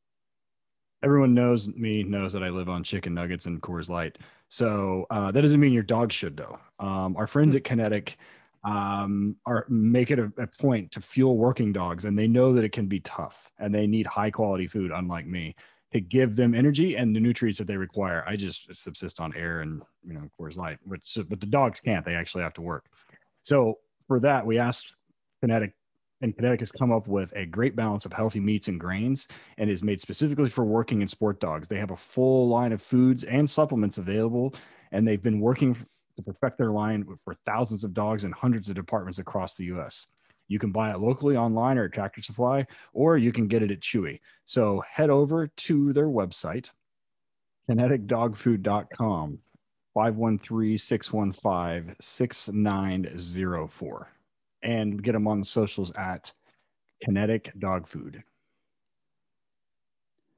Everyone knows me, knows that I live on chicken nuggets and Coors Light. So uh, that doesn't mean your dog should, though. Um, our friends at Kinetic um, are make it a, a, point to fuel working dogs, and they know that it can be tough, and they need high quality food, unlike me, to give them energy and the nutrients that they require. I just subsist on air and you know Coors Light, which but the dogs can't; they actually have to work. So for that, we asked Kinetic, and Kinetic has come up with a great balance of healthy meats and grains, and is made specifically for working and sport dogs. They have a full line of foods and supplements available, and they've been working to perfect their line for thousands of dogs in hundreds of departments across the US. You can buy it locally online or at Tractor Supply, or you can get it at Chewy. So head over to their website, kineticdogfood.com, 513 615 6904, and get them on the socials at Kinetic Dog Food.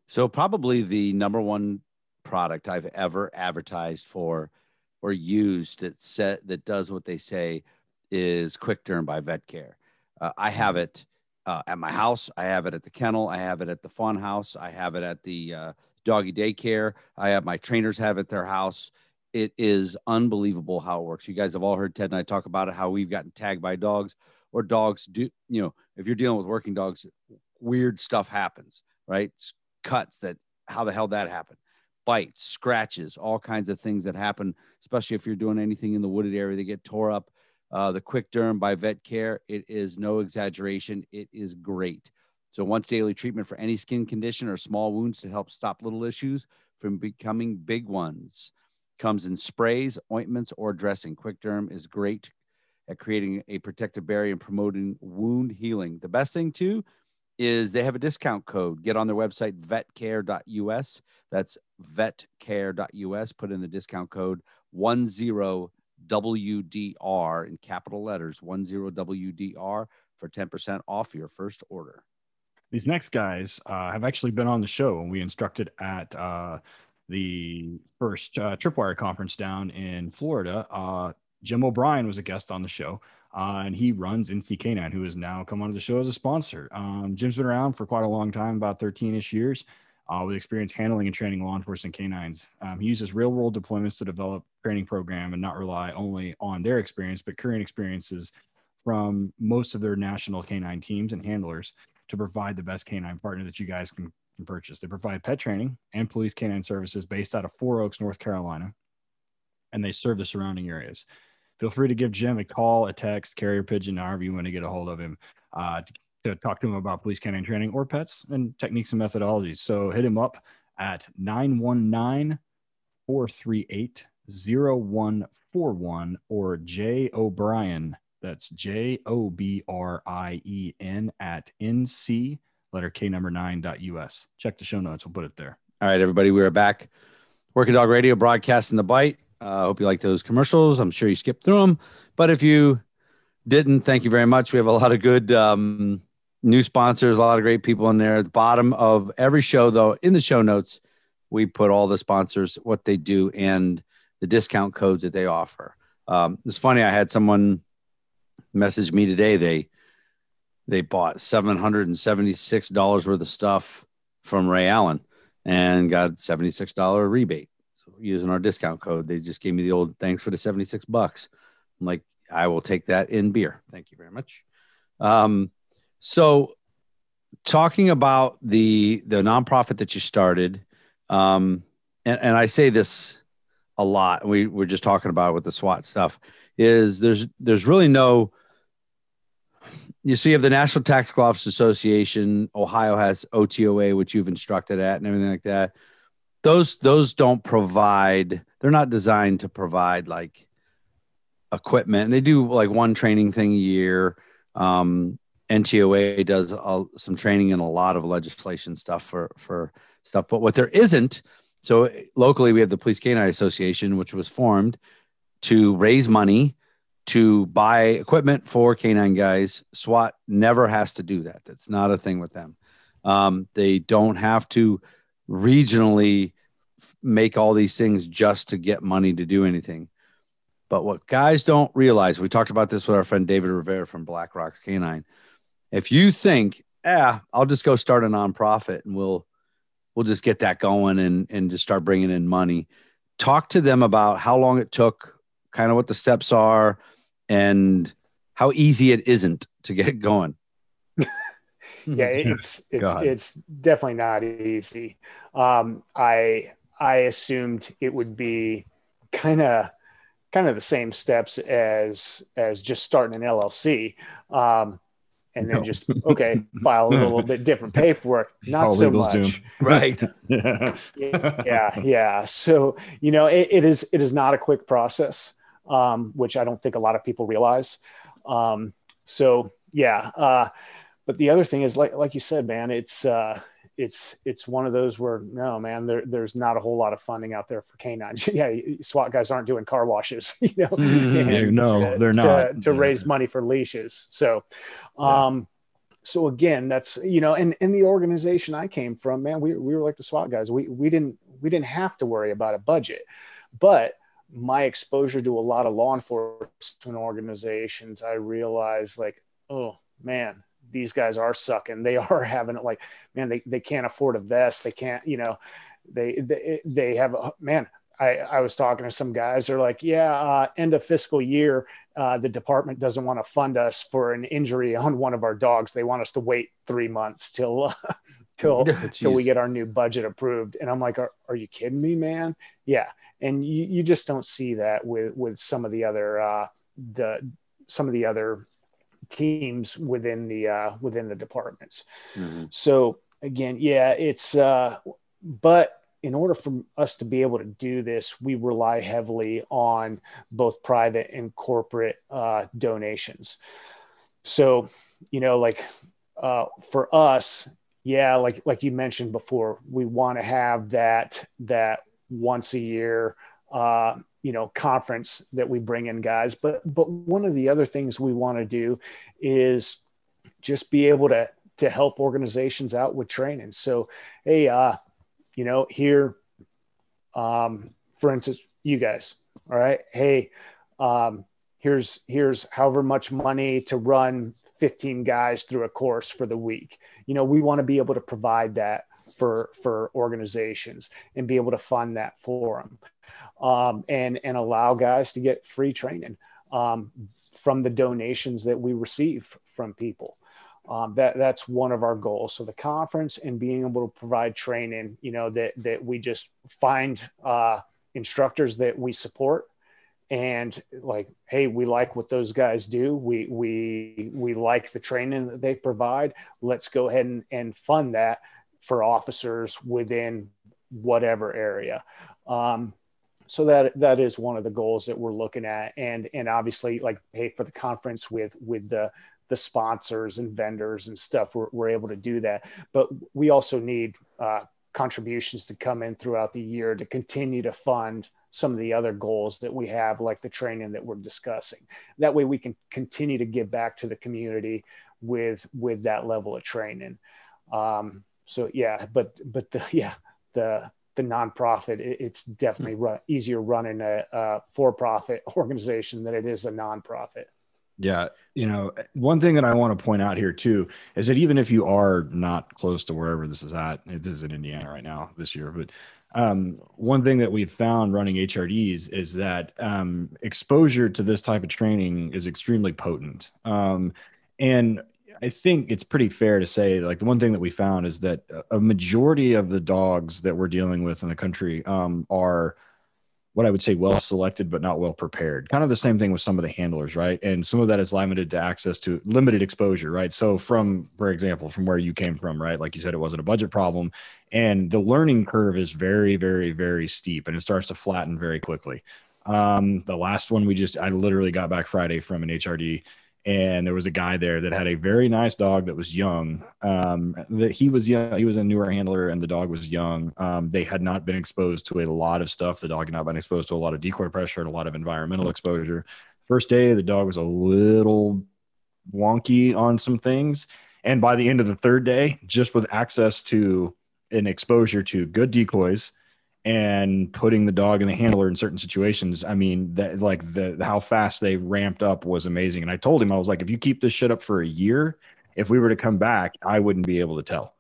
So, probably the number one product I've ever advertised for or used that set that does what they say is Quick Derm by vet care uh, i have it uh, at my house. I have it at the kennel. I have it at the fun house. I have it at the uh, doggy daycare. I have my trainers have it at their house. It is unbelievable how it works. You guys have all heard ted and i talk about it how we've gotten tagged by dogs or dogs do you know if you're dealing with working dogs weird stuff happens right? Cuts that how the hell that happened. Bites, scratches, all kinds of things that happen, especially if you're doing anything in the wooded area. They get tore up. Uh, the Quick Derm by Vet Care, it is no exaggeration. It is great. So, once daily treatment for any skin condition or small wounds to help stop little issues from becoming big ones. Comes in sprays, ointments, or dressing. Quick Derm is great at creating a protective barrier and promoting wound healing. The best thing, too, is they have a discount code. Get on their website, vetcare.us. That's vetcare.us. Put in the discount code 10WDR in capital letters, 10WDR for 10% off your first order. These next guys uh, have actually been on the show and we instructed at uh, the first uh, Tripwire conference down in Florida. Uh, Jim O'Brien was a guest on the show uh, and he runs NC Canine, who has now come onto the show as a sponsor. Um, Jim's been around for quite a long time, about 13 ish years, uh, with experience handling and training law enforcement canines. Um, he uses real world deployments to develop training program and not rely only on their experience, but current experiences from most of their national canine teams and handlers to provide the best canine partner that you guys can, can purchase. They provide pet training and police canine services based out of Four Oaks, North Carolina, and they serve the surrounding areas feel free to give Jim a call, a text, carrier pigeon, however you want to get a hold of him uh, to, to, talk to him about police canine training or pets and techniques and methodologies. So hit him up at 919 438 0141 or J O'Brien. That's J O B R I E N at NC, letter K number nine dot US. Check the show notes. We'll put it there. All right, everybody. We are back. Working Dog Radio broadcasting the bite. I uh, hope you like those commercials. I'm sure you skipped through them, but if you didn't, thank you very much. We have a lot of good um, new sponsors, a lot of great people in there. At the bottom of every show, though, in the show notes, we put all the sponsors, what they do, and the discount codes that they offer. Um, it's funny. I had someone message me today. They they bought seven hundred and seventy six dollars worth of stuff from Ray Allen and got seventy six dollar rebate. So using our discount code, they just gave me the old thanks for the seventy six bucks. I'm like, I will take that in beer. Thank you very much. Um, so talking about the the nonprofit that you started, um, and, and I say this a lot. We we're just talking about with the SWAT stuff. Is there's there's really no. You see, you have the National Tactical Officers Association. Ohio has OTOA, which you've instructed at, and everything like that. Those those don't provide. They're not designed to provide like equipment. They do like one training thing a year. Um, NTOA does some training and a lot of legislation stuff for for stuff. But what there isn't so locally, we have the Police Canine Association, which was formed to raise money to buy equipment for canine guys. SWAT never has to do that. That's not a thing with them. Um, they don't have to regionally make all these things just to get money to do anything. But what guys don't realize, we talked about this with our friend David Rivera from Black Rocks Canine. If you think, yeah, I'll just go start a nonprofit and we'll we'll just get that going and and just start bringing in money. Talk to them about how long it took, kind of what the steps are, and how easy it isn't to get going. yeah, it's it's it's definitely not easy. Um, I I assumed it would be kind of kind of the same steps as as just starting an LLC. Um, and then no. just okay file a little bit different paperwork not All so much doom. right yeah. yeah yeah so you know it, it is it is not a quick process um, which i don't think a lot of people realize um, so yeah uh, but the other thing is like like you said man it's uh, it's it's one of those where no man there, there's not a whole lot of funding out there for canines. Yeah swat guys aren't doing car washes you know? Mm-hmm. no they're not. to, to raise money for leashes. So um yeah. so again that's you know and in the organization i came from man we, we were like the swat guys. We we didn't we didn't have to worry about a budget. But my exposure to a lot of law enforcement organizations i realized like oh man these guys are sucking. They are having it like, man, they, they can't afford a vest. They can't, you know, they, they, they have, a, man, I, I was talking to some guys. They're like, yeah, uh, end of fiscal year, uh, the department doesn't want to fund us for an injury on one of our dogs. They want us to wait three months till, uh, till, till we get our new budget approved. And I'm like, are, are you kidding me, man? Yeah. And you, you just don't see that with, with some of the other, uh, the, some of the other teams within the uh, within the departments. Mm-hmm. So again, yeah, it's uh, but in order for us to be able to do this, we rely heavily on both private and corporate uh, donations. So, you know, like uh, for us, yeah, like like you mentioned before, we want to have that that once a year uh, you know conference that we bring in guys. But but one of the other things we want to do is just be able to to help organizations out with training. So hey uh you know here um for instance you guys all right? Hey um here's here's however much money to run 15 guys through a course for the week. You know we want to be able to provide that for for organizations and be able to fund that for them um, and and allow guys to get free training um, from the donations that we receive from people. Um, that that's one of our goals. So the conference and being able to provide training, you know, that that we just find uh, instructors that we support and like hey we like what those guys do we we we like the training that they provide let's go ahead and, and fund that for officers within whatever area um, so that that is one of the goals that we're looking at and and obviously like hey for the conference with with the the sponsors and vendors and stuff we're, we're able to do that but we also need uh, contributions to come in throughout the year to continue to fund some of the other goals that we have, like the training that we're discussing. That way, we can continue to give back to the community with with that level of training. Um, so yeah, but but the yeah the the nonprofit it, it's definitely run, easier running a, a for-profit organization than it is a nonprofit. Yeah, you know, one thing that I want to point out here too is that even if you are not close to wherever this is at, it is in Indiana right now this year, but um, one thing that we've found running HRDs is that um, exposure to this type of training is extremely potent. Um, and I think it's pretty fair to say, like the one thing that we found is that a majority of the dogs that we're dealing with in the country um, are what I would say well selected but not well prepared. Kind of the same thing with some of the handlers, right? And some of that is limited to access to limited exposure, right? So from for example, from where you came from, right? Like you said it wasn't a budget problem and the learning curve is very very very steep and it starts to flatten very quickly. Um the last one we just I literally got back Friday from an HRD and there was a guy there that had a very nice dog that was young. Um, that he was young, he was a newer handler, and the dog was young. Um, they had not been exposed to a lot of stuff. The dog had not been exposed to a lot of decoy pressure and a lot of environmental exposure. First day, the dog was a little wonky on some things, and by the end of the third day, just with access to an exposure to good decoys and putting the dog in the handler in certain situations. I mean, that like the how fast they ramped up was amazing. And I told him I was like, if you keep this shit up for a year, if we were to come back, I wouldn't be able to tell.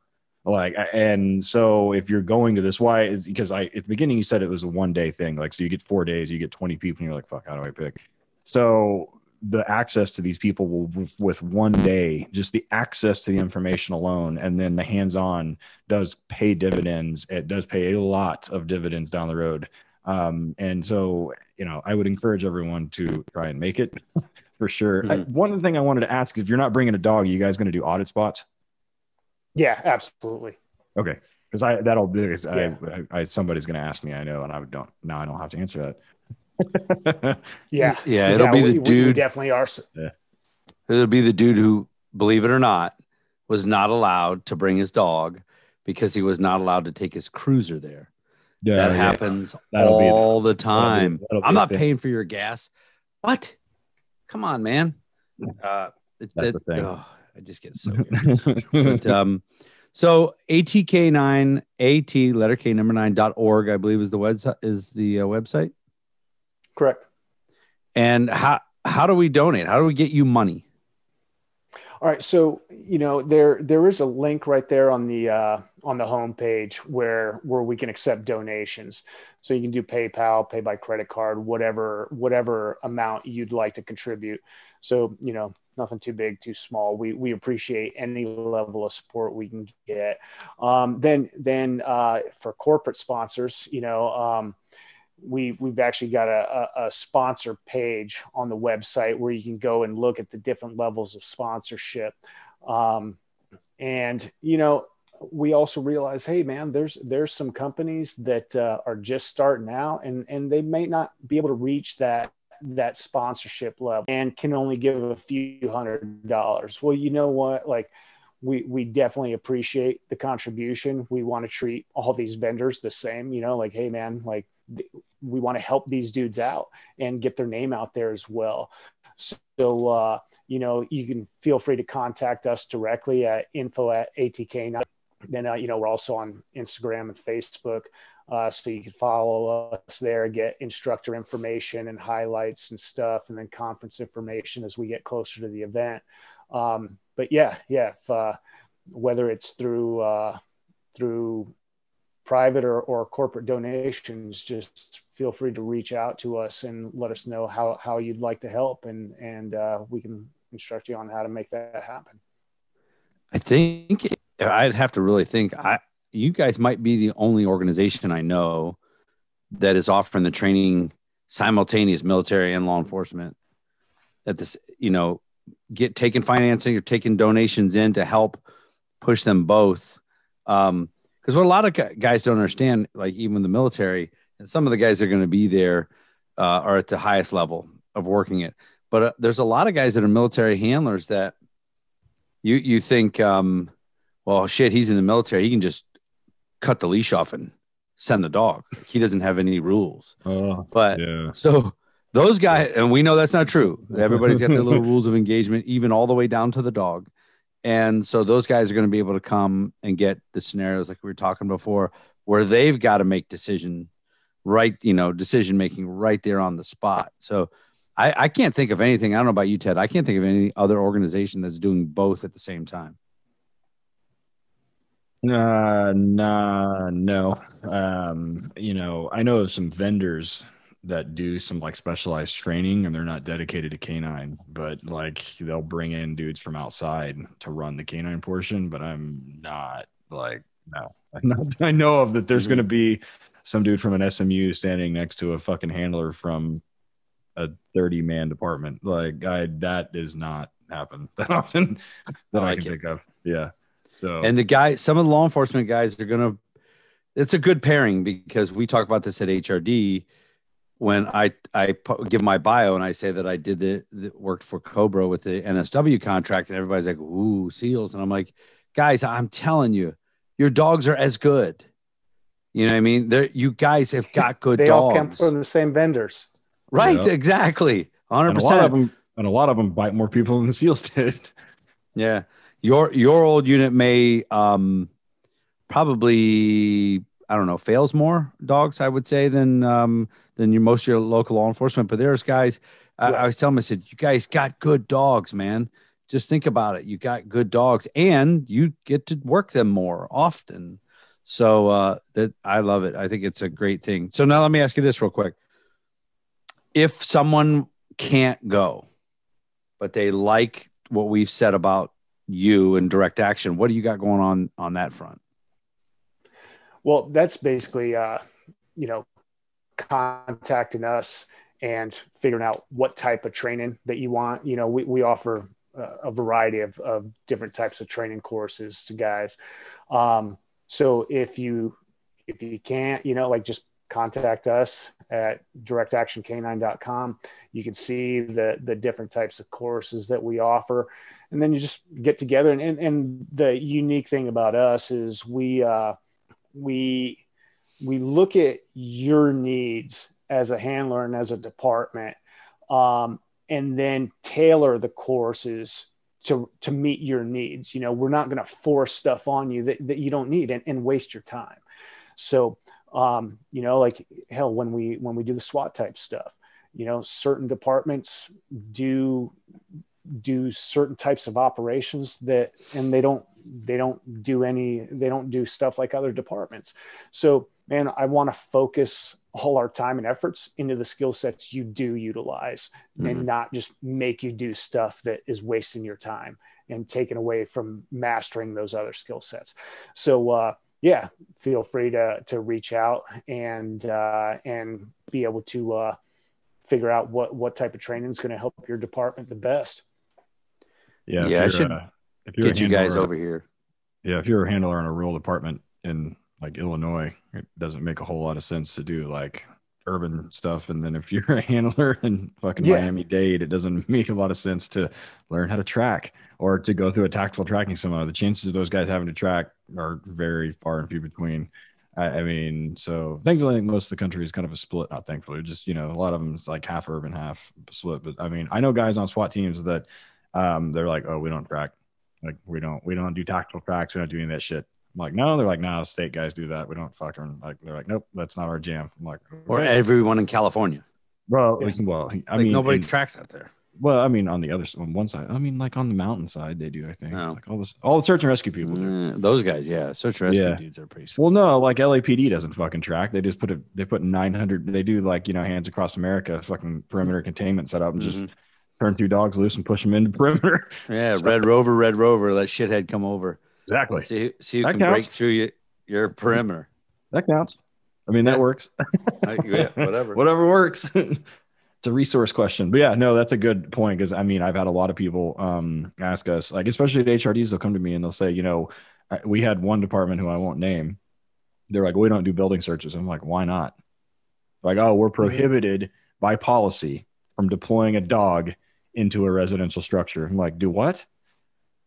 Like, and so if you're going to this, why is because I at the beginning you said it was a one day thing. Like, so you get four days, you get 20 people, and you're like, fuck, how do I pick? So the access to these people will with one day just the access to the information alone and then the hands-on does pay dividends. It does pay a lot of dividends down the road. Um, and so you know i would encourage everyone to try and make it for sure. Mm-hmm. I, one thing i wanted to ask is if you're not bringing a dog are you guys going to do audit spots? Yeah absolutely. Okay because i that'll be yeah. I, I, somebody's going to ask me i know and i don't now i don't have to answer that yeah, yeah, it'll yeah, be the dude. We definitely are. Yeah. It'll be the dude who, believe it or not, was not allowed to bring his dog because he was not allowed to take his cruiser there. Yeah, that yeah. happens all the time. That'll be, that'll I'm not paying for your gas. What? Come on, man. Uh, it's That's it, the thing. Oh, I just get so. but, um, so ATK9 AT letter K number nine dot org, I believe is the website is the uh, website. Correct. And how how do we donate? How do we get you money? All right, so you know there there is a link right there on the uh, on the homepage where where we can accept donations. So you can do PayPal, pay by credit card, whatever whatever amount you'd like to contribute. So you know nothing too big, too small. We we appreciate any level of support we can get. Um, then then uh, for corporate sponsors, you know. Um, we we've actually got a, a, a, sponsor page on the website where you can go and look at the different levels of sponsorship. Um, and you know we also realize hey man there's there's some companies that uh, are just starting out and and they may not be able to reach that that sponsorship level and can only give a few hundred dollars. Well you know what? Like we we definitely appreciate the contribution. We want to treat all these vendors the same you know like hey man like we want to help these dudes out and get their name out there as well. So, uh, you know, you can feel free to contact us directly at info at ATK. Then, uh, you know, we're also on Instagram and Facebook. Uh, so you can follow us there, get instructor information and highlights and stuff, and then conference information as we get closer to the event. Um, but yeah, yeah, if, uh, whether it's through uh, through private or, or corporate donations, just feel free to reach out to us and let us know how, how you'd like to help and, and uh, we can instruct you on how to make that happen. I think I'd have to really think I, you guys might be the only organization I know that is offering the training simultaneous military and law enforcement at this, you know, get taking financing or taking donations in to help push them both. Um, because what a lot of guys don't understand, like even the military, and some of the guys that are going to be there uh, are at the highest level of working it. But uh, there's a lot of guys that are military handlers that you you think, um, well, shit, he's in the military, he can just cut the leash off and send the dog. He doesn't have any rules. Oh, But yeah. so those guys, and we know that's not true. Everybody's got their little rules of engagement, even all the way down to the dog. And so those guys are going to be able to come and get the scenarios like we were talking before, where they've got to make decision right, you know, decision making right there on the spot. So I, I can't think of anything. I don't know about you, Ted. I can't think of any other organization that's doing both at the same time. Uh, nah, no. Um, you know, I know of some vendors that do some like specialized training and they're not dedicated to canine, but like they'll bring in dudes from outside to run the canine portion, but I'm not like no. Not, I know of that there's Mhm. going to be some dude from an SMU standing next to a fucking handler from a 30 man department. Like I that does not happen that often that I, like can it. think of. Yeah. So And the guy, some of the law enforcement guys are going to, it's a good pairing because we talk about this at HRD when I, I give my bio and I say that I did the, the worked for Cobra with the NSW contract and everybody's like, ooh, seals. And I'm like, guys, I'm telling you, your dogs are as good. You know what I mean? They're, you guys have got good they dogs. all come from the same vendors. right. Yeah. Exactly. 100%. and a lot of them and a lot of them bite more people than the seals did. Yeah. Your your old unit may um probably I don't know, fails more dogs, I would say, than um than your most of your local law enforcement. But there's guys I, I was telling them, I said, You guys got good dogs, man. Just think about it. You got good dogs and you get to work them more often. So uh that I love it. I think it's a great thing. So now let me ask you this real quick. If someone can't go, but they like what we've said about you and direct action. What do you got going on on that front? Well, that's basically, uh, you know, contacting us and figuring out what type of training that you want. You know, we, we offer uh, a variety of, of different types of training courses to guys. Um, so if you, if you can't, you know, like just contact us at directactioncanine.com. You can see the, the different types of courses that we offer and then you just get together and, and, and the unique thing about us is we, uh, we we look at your needs as a handler and as a department um, and then tailor the courses to to meet your needs. You know we're not going to force stuff on you that, that you don't need and, and waste your time. So um, you know like hell when we when we do the swat type stuff you know certain departments do do certain types of operations that and they don't they don't do any they don't do stuff like other departments. So man i want to focus all our time and efforts into the skill sets you do utilize Mhm. and not just make you do stuff that is wasting your time and taken away from mastering those other skill sets. So uh yeah feel free to to reach out and uh and be able to uh figure out what what type of training is going to help your department the best Yeah, if Yeah, I should uh, if you're a Get you guys over here. Yeah, if you're a handler in a rural department in like Illinois, it doesn't make a whole lot of sense to do like urban stuff. And then if you're a handler in fucking Yeah. Miami Dade, it doesn't make a lot of sense to learn how to track or to go through a tactical tracking seminar. The chances of those guys having to track are very far and few between. I, I mean, so thankfully, I think most of the country is kind of a split. Not thankfully, just you know, a lot of them is like half urban, half split. But I mean, I know guys on SWAT teams that um, they're like, oh, we don't track. Like we don't we don't do tactical tracks. We don't do any of that shit. I'm like, no, they're like, no, state guys do that. We don't fucking like. They're like, nope, that's not our jam. I'm like, Or everyone in California. well, Yeah. we well, I like mean, nobody and- tracks out there. well, I mean, on the other on one side, I mean, like on the mountain side, they do. I think Oh. like all this, all the search and rescue people do. Eh, those guys, yeah. Search and rescue Yeah. dudes are pretty sweet. Well, no, like LAPD doesn't fucking track. They just put a they put 900. They do like you know hands across America, fucking perimeter containment set up, and Mhm. just turn two dogs loose and push them into perimeter. Yeah, So- Red Rover, Red Rover, let shithead come over. Exactly. See, see who That can break through your, your perimeter. That counts. I mean, that Yeah. works. I- yeah, whatever. Whatever works. it's a resource question. But yeah, no, that's a good point because I mean, I've had a lot of people um, ask us, like, especially at HRDs, they'll come to me and they'll say, you know, we had one department who I won't name. They're like, we don't do building searches. I'm like, why not? Like, oh, we're prohibited by policy from deploying a dog into a residential structure. I'm like, do what?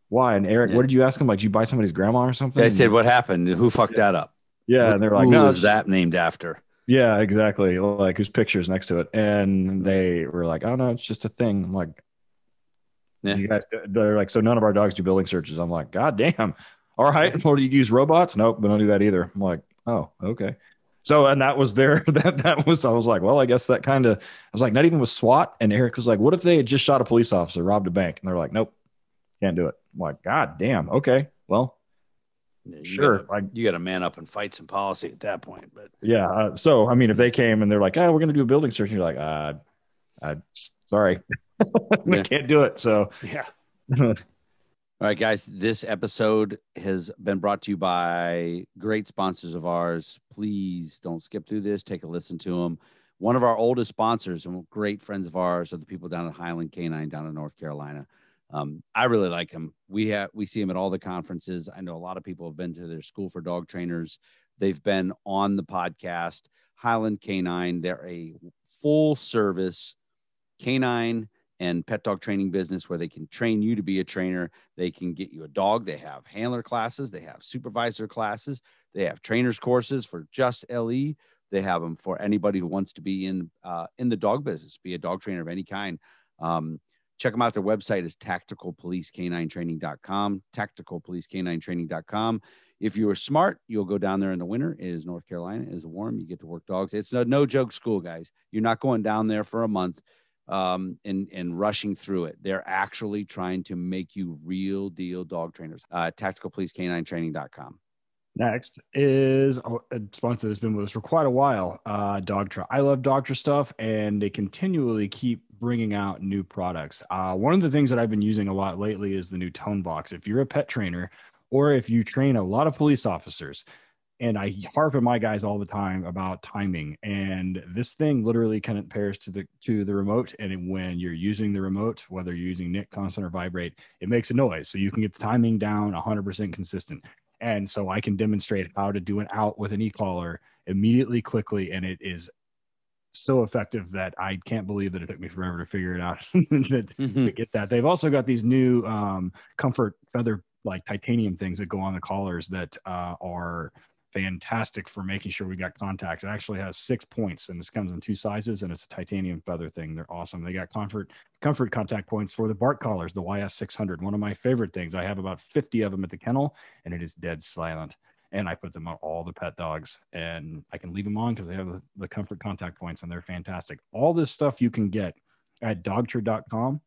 Why? And Eric, Yeah. what did you ask him? Like, did you buy somebody's grandma or something? They said, what happened? Who fucked that up? Yeah, and they're like, Who no, it's- that named after? Yeah, exactly. Like whose picture's next to it, and they were like, "Oh no, it's just a thing." I'm like, Yeah. "You guys?" They're like, "So none of our dogs do building searches." I'm like, "God damn! All right, well, do you use robots?" Nope, we don't do that either. I'm like, "Oh, okay." So, and that was there. that that was I was like, well, I guess that kind of I was like, not even with SWAT. And Eric was like, "What if they had just shot a police officer, robbed a bank?" And they're like, "Nope, can't do it." I'm like, "God damn, okay, well, You sure." gotta- Like, you got to man up and fight some policy at that point. But Yeah. Uh, so, I mean, if they came and they're like, "Oh, we're going to do a building search," and you're like, "Uh, uh sorry, we Yeah. can't do it." So, Yeah. All right, guys, this episode has been brought to you by great sponsors of ours. Please don't skip through this. Take a listen to them. One of our oldest sponsors and great friends of ours are the people down at Highland Canine down in North Carolina. Um, I really like them. We have we see them at all the conferences. I know a lot of people have been to their school for dog trainers. They've been on the podcast. Highland Canine. They're a full service canine and pet dog training business where they can train you to be a trainer. They can get you a dog. They have handler classes, they have supervisor classes, they have trainers courses for just LE. They have them for anybody who wants to be in uh, in the dog business, be a dog trainer of any kind. Um, check them out. Their website is tacticalpolicecaninetraining.com. Tacticalpolicecaninetraining.com. If you are smart, you'll go down there in the winter. It is North Carolina. It is warm. You get to work dogs. It's no, no joke school, guys. You're not going down there for a month um, and, and rushing through it. They're actually trying to make you real deal dog trainers. Uh, tacticalpolicecaninetraining.com. next is oh, a sponsor that's been with us for quite a while, uh, Dogtra. I love Dogtra stuff, and they continually keep bringing out new products. Uh, one of the things that I've been using a lot lately is the new Tone Box. If you're a pet trainer, or if you train a lot of police officers, and I harp on my guys all the time about timing. And this thing literally kind of pairs to the to the remote. And when you're using the remote, whether you're using Nick constant or vibrate, it makes a noise. So you can get the timing down 100% consistent. And so I can demonstrate how to do an out with an e-collar immediately, quickly, and it is so effective that I can't believe that it took me forever to figure it out that, to get that. They've also got these new um, comfort feather like titanium things that go on the collars that uh, are fantastic for making sure we got contact. It actually has six points and this comes in two sizes and it's a titanium feather thing. They're awesome. They got comfort comfort contact points for the bark collars, the YS 600. One of my favorite things. I have about 50 of them at the kennel and it is dead silent. And I put them on all the pet dogs and I can leave them on because they have the, the comfort contact points and they're fantastic. All this stuff you can get at dogtra.com.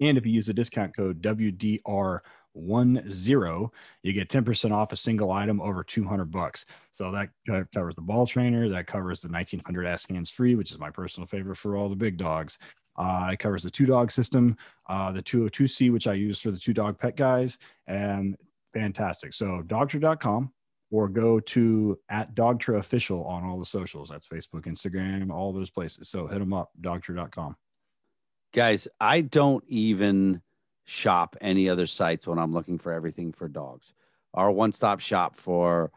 And if you use the discount code WDR one zero, you get 10% off a single item over 200 bucks. So that covers the ball trainer, that covers the 1900 S hands free, which is my personal favorite for all the big dogs. Uh, it covers the two dog system, uh, the 202C, which I use for the two dog pet guys, and fantastic. So dogtra.com or go to at Dogtra official on all the socials. That's Facebook, Instagram, all those places. So hit them up, dogtra.com. Guys, I don't even shop any other sites when I'm looking for everything for dogs. Our one stop shop for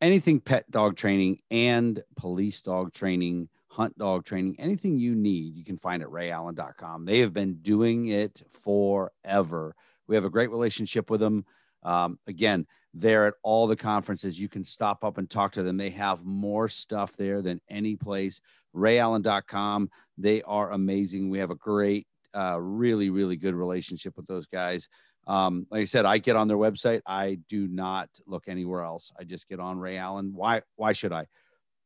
anything pet dog training and police dog training, hunt dog training, anything you need, you can find at rayallen.com. They have been doing it forever. We have a great relationship with them. Um, again, they're at all the conferences. You can stop up and talk to them. They have more stuff there than any place. RayAllen.com. They are amazing. We have a great, uh, really, really good relationship with those guys. Um, like I said, I get on their website. I do not look anywhere else. I just get on Ray Allen. Why? Why should I?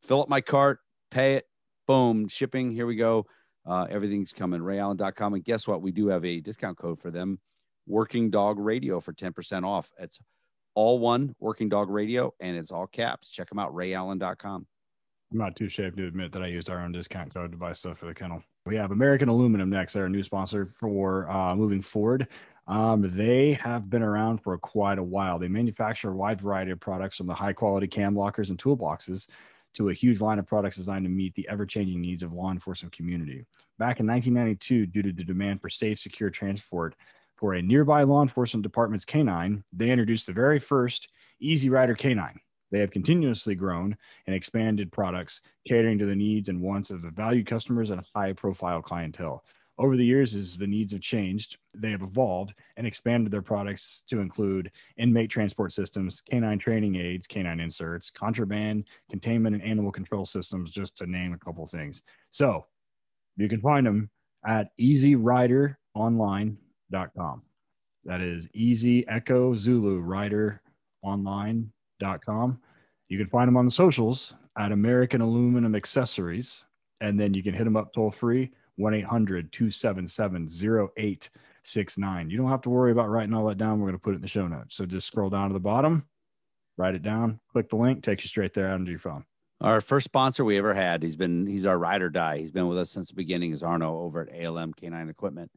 Fill up my cart, pay it, boom, shipping. Here we go. Uh, everything's coming. RayAllen.com. And guess what? We do have a discount code for them. Working Dog Radio for 10% off. It's all one Working Dog Radio, and it's all caps. Check them out, rayallen.com. I'm not too ashamed to admit that I used our own discount code to buy stuff for the kennel. We have American Aluminum next. They're a new sponsor for uh, moving forward. Um, they have been around for quite a while. They manufacture a wide variety of products from the high quality cam lockers and toolboxes to a huge line of products designed to meet the ever changing needs of law enforcement community. Back in 1992, due to the demand for safe, secure transport for a nearby law enforcement department's canine, they introduced the very first Easy Rider canine. They have continuously grown and expanded products catering to the needs and wants of valued customers and high profile clientele. over the years, as the needs have changed, they have evolved and expanded their products to include inmate transport systems, canine training aids, canine inserts, contraband, containment, and animal control systems, just to name a couple things. So you can find them at easyrideronline.com. That is easy echo Zulu rider online.com. You can find them on the socials at American Aluminum Accessories. And then you can hit them up toll free 1 800 277 0869. You don't have to worry about writing all that down. We're going to put it in the show notes. So just scroll down to the bottom, write it down, click the link, takes you straight there onto your phone. Our first sponsor we ever had. He's been he's our ride or die. He's been with us since the beginning. Is Arno over at ALM Canine Equipment.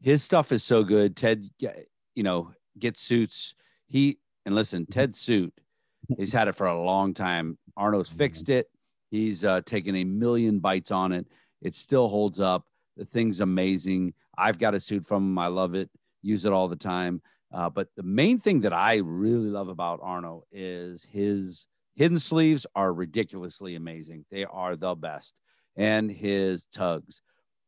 His stuff is so good. Ted, you know, gets suits. He and listen, Ted's suit. He's had it for a long time. Arno's fixed it. He's uh, taken a million bites on it. It still holds up. The thing's amazing. I've got a suit from him. I love it. Use it all the time. Uh, but the main thing that I really love about Arno is his Hidden sleeves are ridiculously amazing. They are the best. And his tugs.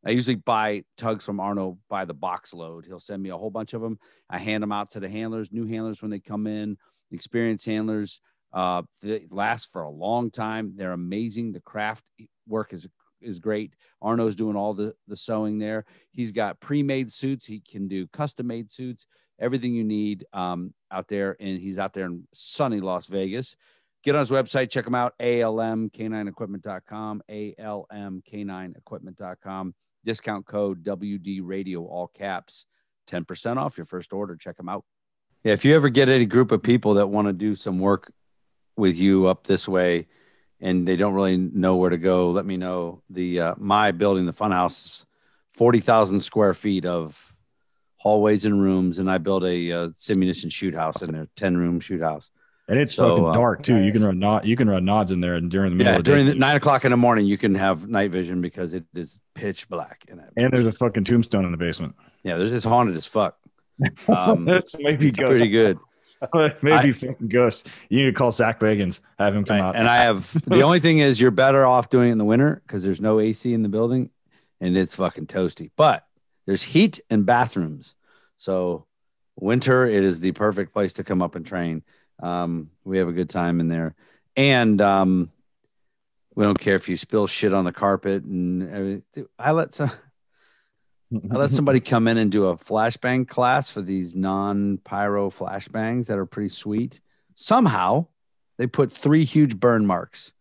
I usually buy tugs from Arno by the box load. He'll send me a whole bunch of them. I hand them out to the handlers, new handlers when they come in, experienced handlers. Uh, they last for a long time. They're amazing. The craft work is is great. Arno's doing all the the sewing there. He's got pre-made suits. He can do custom made suits. Everything you need um, out there, and he's out there in sunny Las Vegas get on his website, check him out, almk9equipment.com, almk9equipment.com. Discount code WD radio, all caps, 10% off your first order. Check them out. Yeah, if you ever get any group of people that want to do some work with you up this way and they don't really know where to go, let me know. The uh, my building, the funhouse, 40,000 square feet of hallways and rooms, and I built a uh, simunition shoot house in there, 10 room shoot house and it's so, fucking uh, dark too. You can run not you can run nods in there and during the middle yeah, of the during the nine o'clock in the morning you can have night vision because it is pitch black in that. And there's a fucking tombstone in the basement. Yeah, there's this haunted as fuck. Um, That's maybe pretty good. maybe fucking ghost. You need to call Zach Bagans, have him come out. And I have the only thing is you're better off doing it in the winter because there's no AC in the building and it's fucking toasty. But there's heat and bathrooms, so winter it is the perfect place to come up and train. Um, we have a good time in there, and um, we don't care if you spill shit on the carpet. And everything. I let some, I let somebody come in and do a flashbang class for these non pyro flashbangs that are pretty sweet. Somehow, they put three huge burn marks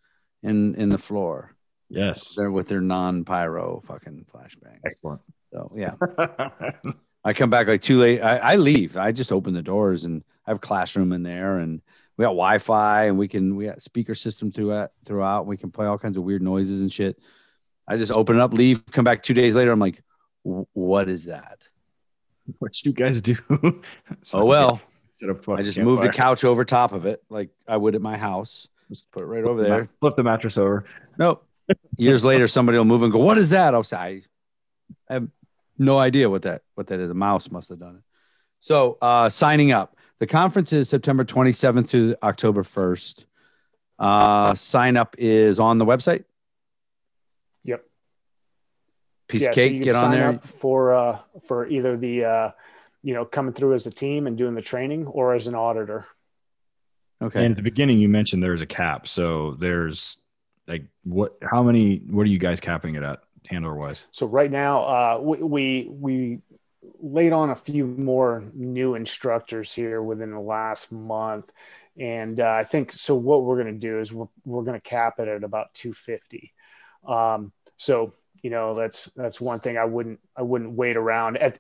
in in the floor. Yes, they're with their non pyro fucking flashbang. Excellent. So yeah. I come back like too late. I, I, leave. I just open the doors and I have a classroom in there and we got Wi-Fi and we can we got speaker system throughout throughout. We can play all kinds of weird noises and shit. I just open it up, leave, come back two days later. I'm like, what is that? What you guys do? oh well. I just moved a couch over top of it like I would at my house. Just put it right over there. Flip the mattress over. Nope. Years later, somebody will move and go, "What is that?" I'll say, "I, I have no idea what that what that is. A mouse must have done it. So uh, signing up. The conference is September 27th to October 1st. Uh, sign up is on the website. Yep. Piece yeah, cake. So get on there for uh, for either the uh, you know coming through as a team and doing the training or as an auditor. Okay. And at the beginning, you mentioned there's a cap. So there's like what? How many? What are you guys capping it at? handler wise? So right now, uh, we, we, we laid on a few more new instructors here within the last month, and uh, I think so. What we're going to do is we're we're going to cap it at about 250. Um, so you know that's that's one thing I wouldn't I wouldn't wait around at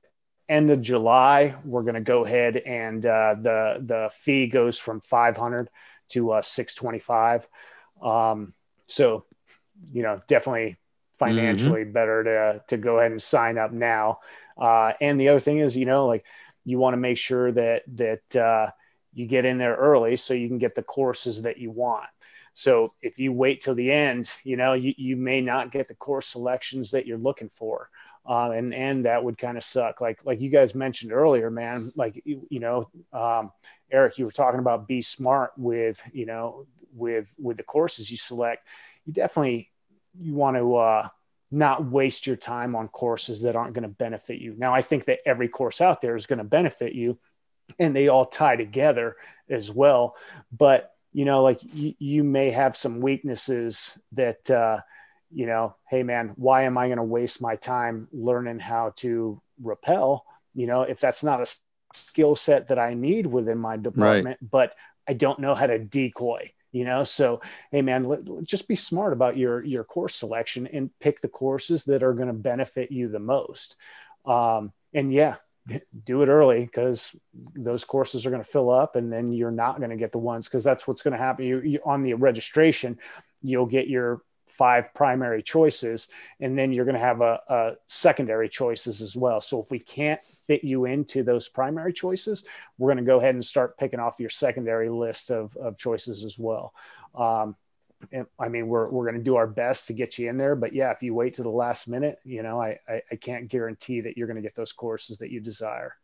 end of July. We're going to go ahead and uh, the the fee goes from 500 to uh, 625. Um, so you know definitely financially mm-hmm. better to to go ahead and sign up now. Uh, and the other thing is, you know, like you want to make sure that that uh, you get in there early so you can get the courses that you want. So if you wait till the end, you know, you, you may not get the course selections that you're looking for. Uh, and and that would kind of suck. Like like you guys mentioned earlier, man. Like you, you know, um, Eric, you were talking about be smart with you know with with the courses you select. You definitely you want to uh, not waste your time on courses that aren't going to benefit you. Now, I think that every course out there is going to benefit you and they all tie together as well. But, you know, like you, you may have some weaknesses that, uh, you know, hey man, why am I going to waste my time learning how to rappel? You know, if that's not a skill set that I need within my department, right. but I don't know how to decoy you know so hey man let, just be smart about your your course selection and pick the courses that are going to benefit you the most um, and yeah do it early because those courses are going to fill up and then you're not going to get the ones because that's what's going to happen you, you on the registration you'll get your five primary choices, and then you're going to have a, a, secondary choices as well. So if we can't fit you into those primary choices, we're going to go ahead and start picking off your secondary list of, of choices as well. Um, I mean, we're, we're going to do our best to get you in there, but yeah, if you wait to the last minute, you know, I, I, I can't guarantee that you're going to get those courses that you desire.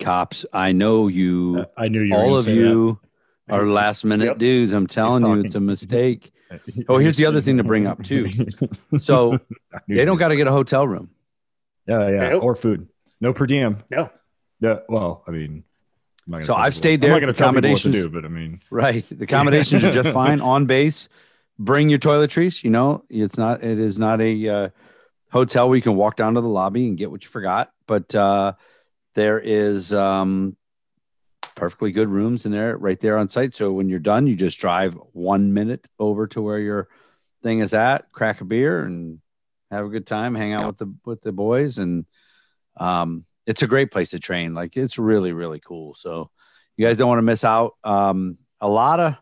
Cops, I know you. Uh, I knew you. All of you that. are last minute yep. dudes. I'm telling you, it's a mistake. Oh, here's the other thing to bring up too. So they don't got to get a hotel room. Yeah, yeah, nope. or food. No per diem. No. Yeah. Well, I mean, so I've stayed there. I'm not accommodations, do, but I mean, right. The accommodations are just fine on base. Bring your toiletries. You know, it's not. It is not a uh, hotel where you can walk down to the lobby and get what you forgot. But uh, there is um, perfectly good rooms in there right there on site. So when you're done, you just drive one minute over to where your thing is at, crack a beer and have a good time, hang out with the with the boys. And um it's a great place to train. Like it's really, really cool. So you guys don't want to miss out. Um a lot of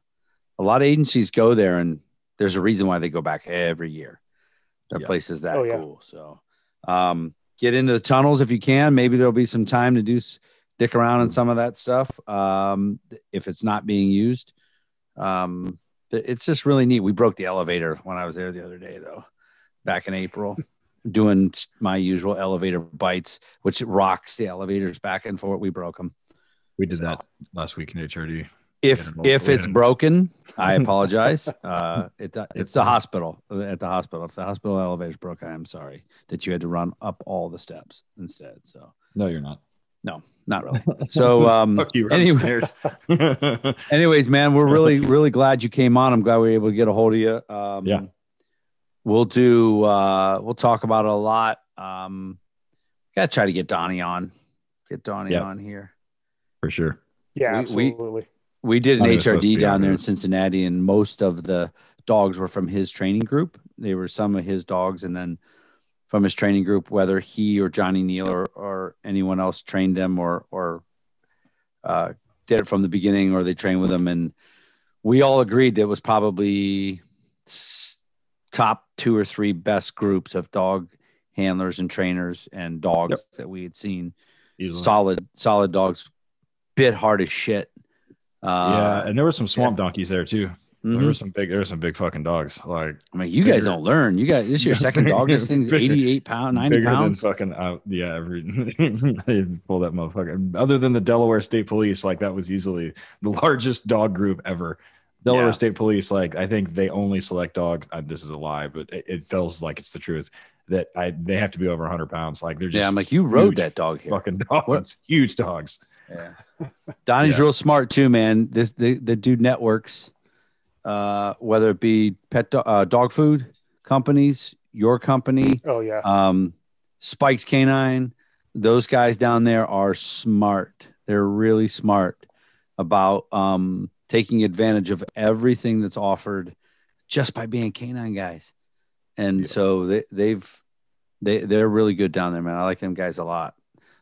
a lot of agencies go there and there's a reason why they go back every year. The yeah. place is that oh, yeah. cool. So um get into the tunnels if you can. Maybe there'll be some time to do dick around in some of that stuff um, if it's not being used. Um, it's just really neat. We broke the elevator when I was there the other day, though, back in April, doing my usual elevator bites, which rocks the elevators back and forth. We broke them. We did so, that last week in HRD. If if it's broken, I apologize. Uh, it, it's the hospital at the hospital. If the hospital elevator is broke, I am sorry that you had to run up all the steps instead. So no, you're not. No, not really. So, um, anyway, anyways, man, we're really, really glad you came on. I'm glad we were able to get a hold of you. Um, yeah. We'll do, uh, we'll talk about it a lot. Um, got to try to get Donnie on, get Donnie yeah. on here. For sure. Yeah, we, absolutely. We, we did an HRD down there in Cincinnati, and most of the dogs were from his training group. They were some of his dogs, and then from his training group, whether he or Johnny Neal or, or anyone else trained them or or uh, did it from the beginning or they trained with him. And we all agreed that it was probably top two or three best groups of dog handlers and trainers and dogs yep. that we had seen. Easily. Solid, solid dogs, bit hard as shit. Uh, yeah, and there were some swamp yeah. donkeys there too. Mm-hmm. There were some big, there were some big fucking dogs. Like, I mean, you bigger, guys don't learn. You guys, this is your second dog. This thing's eighty-eight pound, ninety pounds. fucking, uh, yeah. Every pull that motherfucker. Other than the Delaware State Police, like that was easily the largest dog group ever. Delaware yeah. State Police, like I think they only select dogs. Uh, this is a lie, but it, it, feels like it's the truth that I they have to be over hundred pounds. Like they're just yeah. I'm like you rode that dog here. Fucking dogs, what? huge dogs. Yeah, Donnie's yeah. real smart too, man. This the the dude networks uh, whether it be pet do- uh, dog food companies, your company. Oh yeah. Um, Spikes Canine. Those guys down there are smart. They're really smart about um, taking advantage of everything that's offered just by being canine guys. And yeah. so they, they've they they're really good down there, man. I like them guys a lot.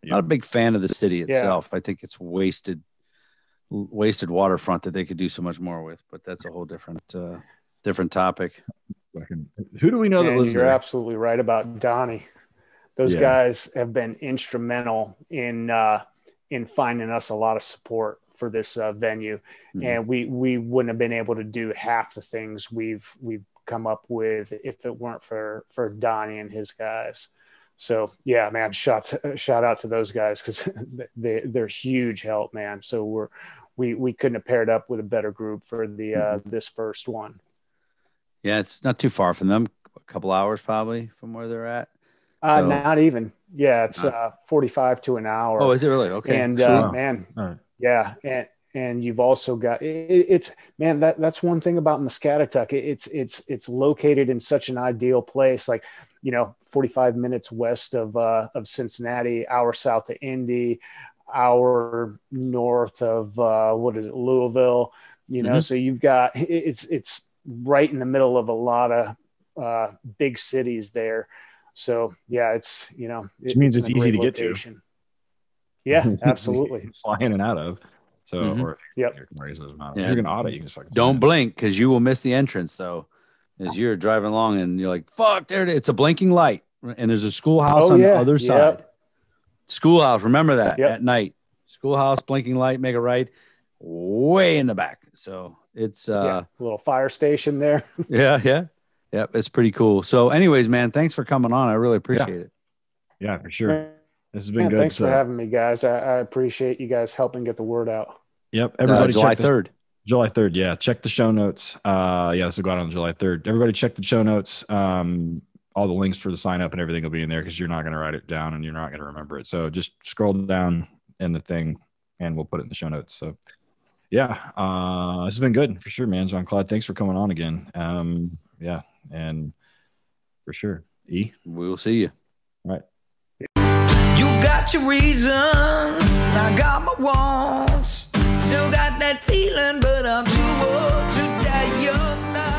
Yeah. Not a big fan of the city itself. Yeah. I think it's wasted wasted waterfront that they could do so much more with. But that's a whole different uh, different topic. Who do we know that lives You're there? absolutely right about Donnie. Those yeah. guys have been instrumental in uh, in finding us a lot of support for this uh, venue, mm-hmm. and we we wouldn't have been able to do half the things we've we've come up with if it weren't for for Donnie and his guys. So yeah, man, shout shout out to those guys because they they're huge help, man. So we're we we couldn't have paired up with a better group for the uh, mm-hmm. this first one. Yeah, it's not too far from them. a couple hours probably from where they're at. Uh, So- not even. Yeah, it's Not- uh, 45 to an hour. Oh, is it really? Okay. and sweet. uh, man, All right. Yeah, and and you've also got it, it's man that that's one thing about Muscatatuck. It, it's it's it's located in such an ideal place, like you know, 45 minutes west of uh, of Cincinnati, hour south of Indy, hour north of uh, what is it, Louisville. You know, Mhm. so you've got it- it's it's right in the middle of a lot of uh, big cities there. So yeah, it's you know, Which means in it's easy to get to. Location. Yeah, absolutely. Fly in and out of. So, Mhm. or Yep. If you're not. Yeah. You're gonna audit, you can just fucking Don't fly blink because you will miss the entrance though. As you're driving along and you're like, fuck, there it is. It's a blinking light. And there's a schoolhouse Oh, on the yeah. other Yep. side. Schoolhouse, remember that Yep. at night. Schoolhouse, blinking light, make a right, way in the back. So it's yeah, uh little fire station there. yeah, yeah. Yep, it's pretty cool. So, anyways, man, thanks for coming on. I really appreciate it. Yeah, for sure. This has been Man, good. thanks for having me, guys. I, I appreciate you guys helping get the word out. Yep. Uh, Everybody July 3rd. July 3rd. Yeah. Check the show notes. Uh, yeah, this will go out on July 3rd. Everybody check the show notes. Um, all the links for the sign up and everything will be in there because you're not going to write it down and you're not going to remember it. So just scroll down in the thing and we'll put it in the show notes. So yeah, uh, this has been good for sure, man. John Claude, thanks for coming on again. Um, yeah. And for sure. E. We'll see you. Got your reasons, I got my wants. Still got that feeling, but I'm too old to die young now.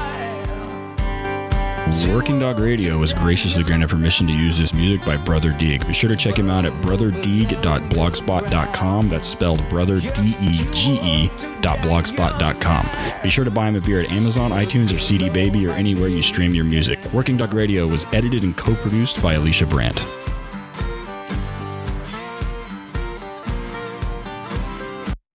Working Dog Radio was graciously granted permission to use this music by Brother Dege. Be sure to check him out at brotherdege.blogspot.com. That's spelled brother D E G E blogspot.com. Be sure to buy him a beer at Amazon, iTunes, or CD Baby, or anywhere you stream your music. Working Dog Radio was edited and co-produced by Alicia Brandt.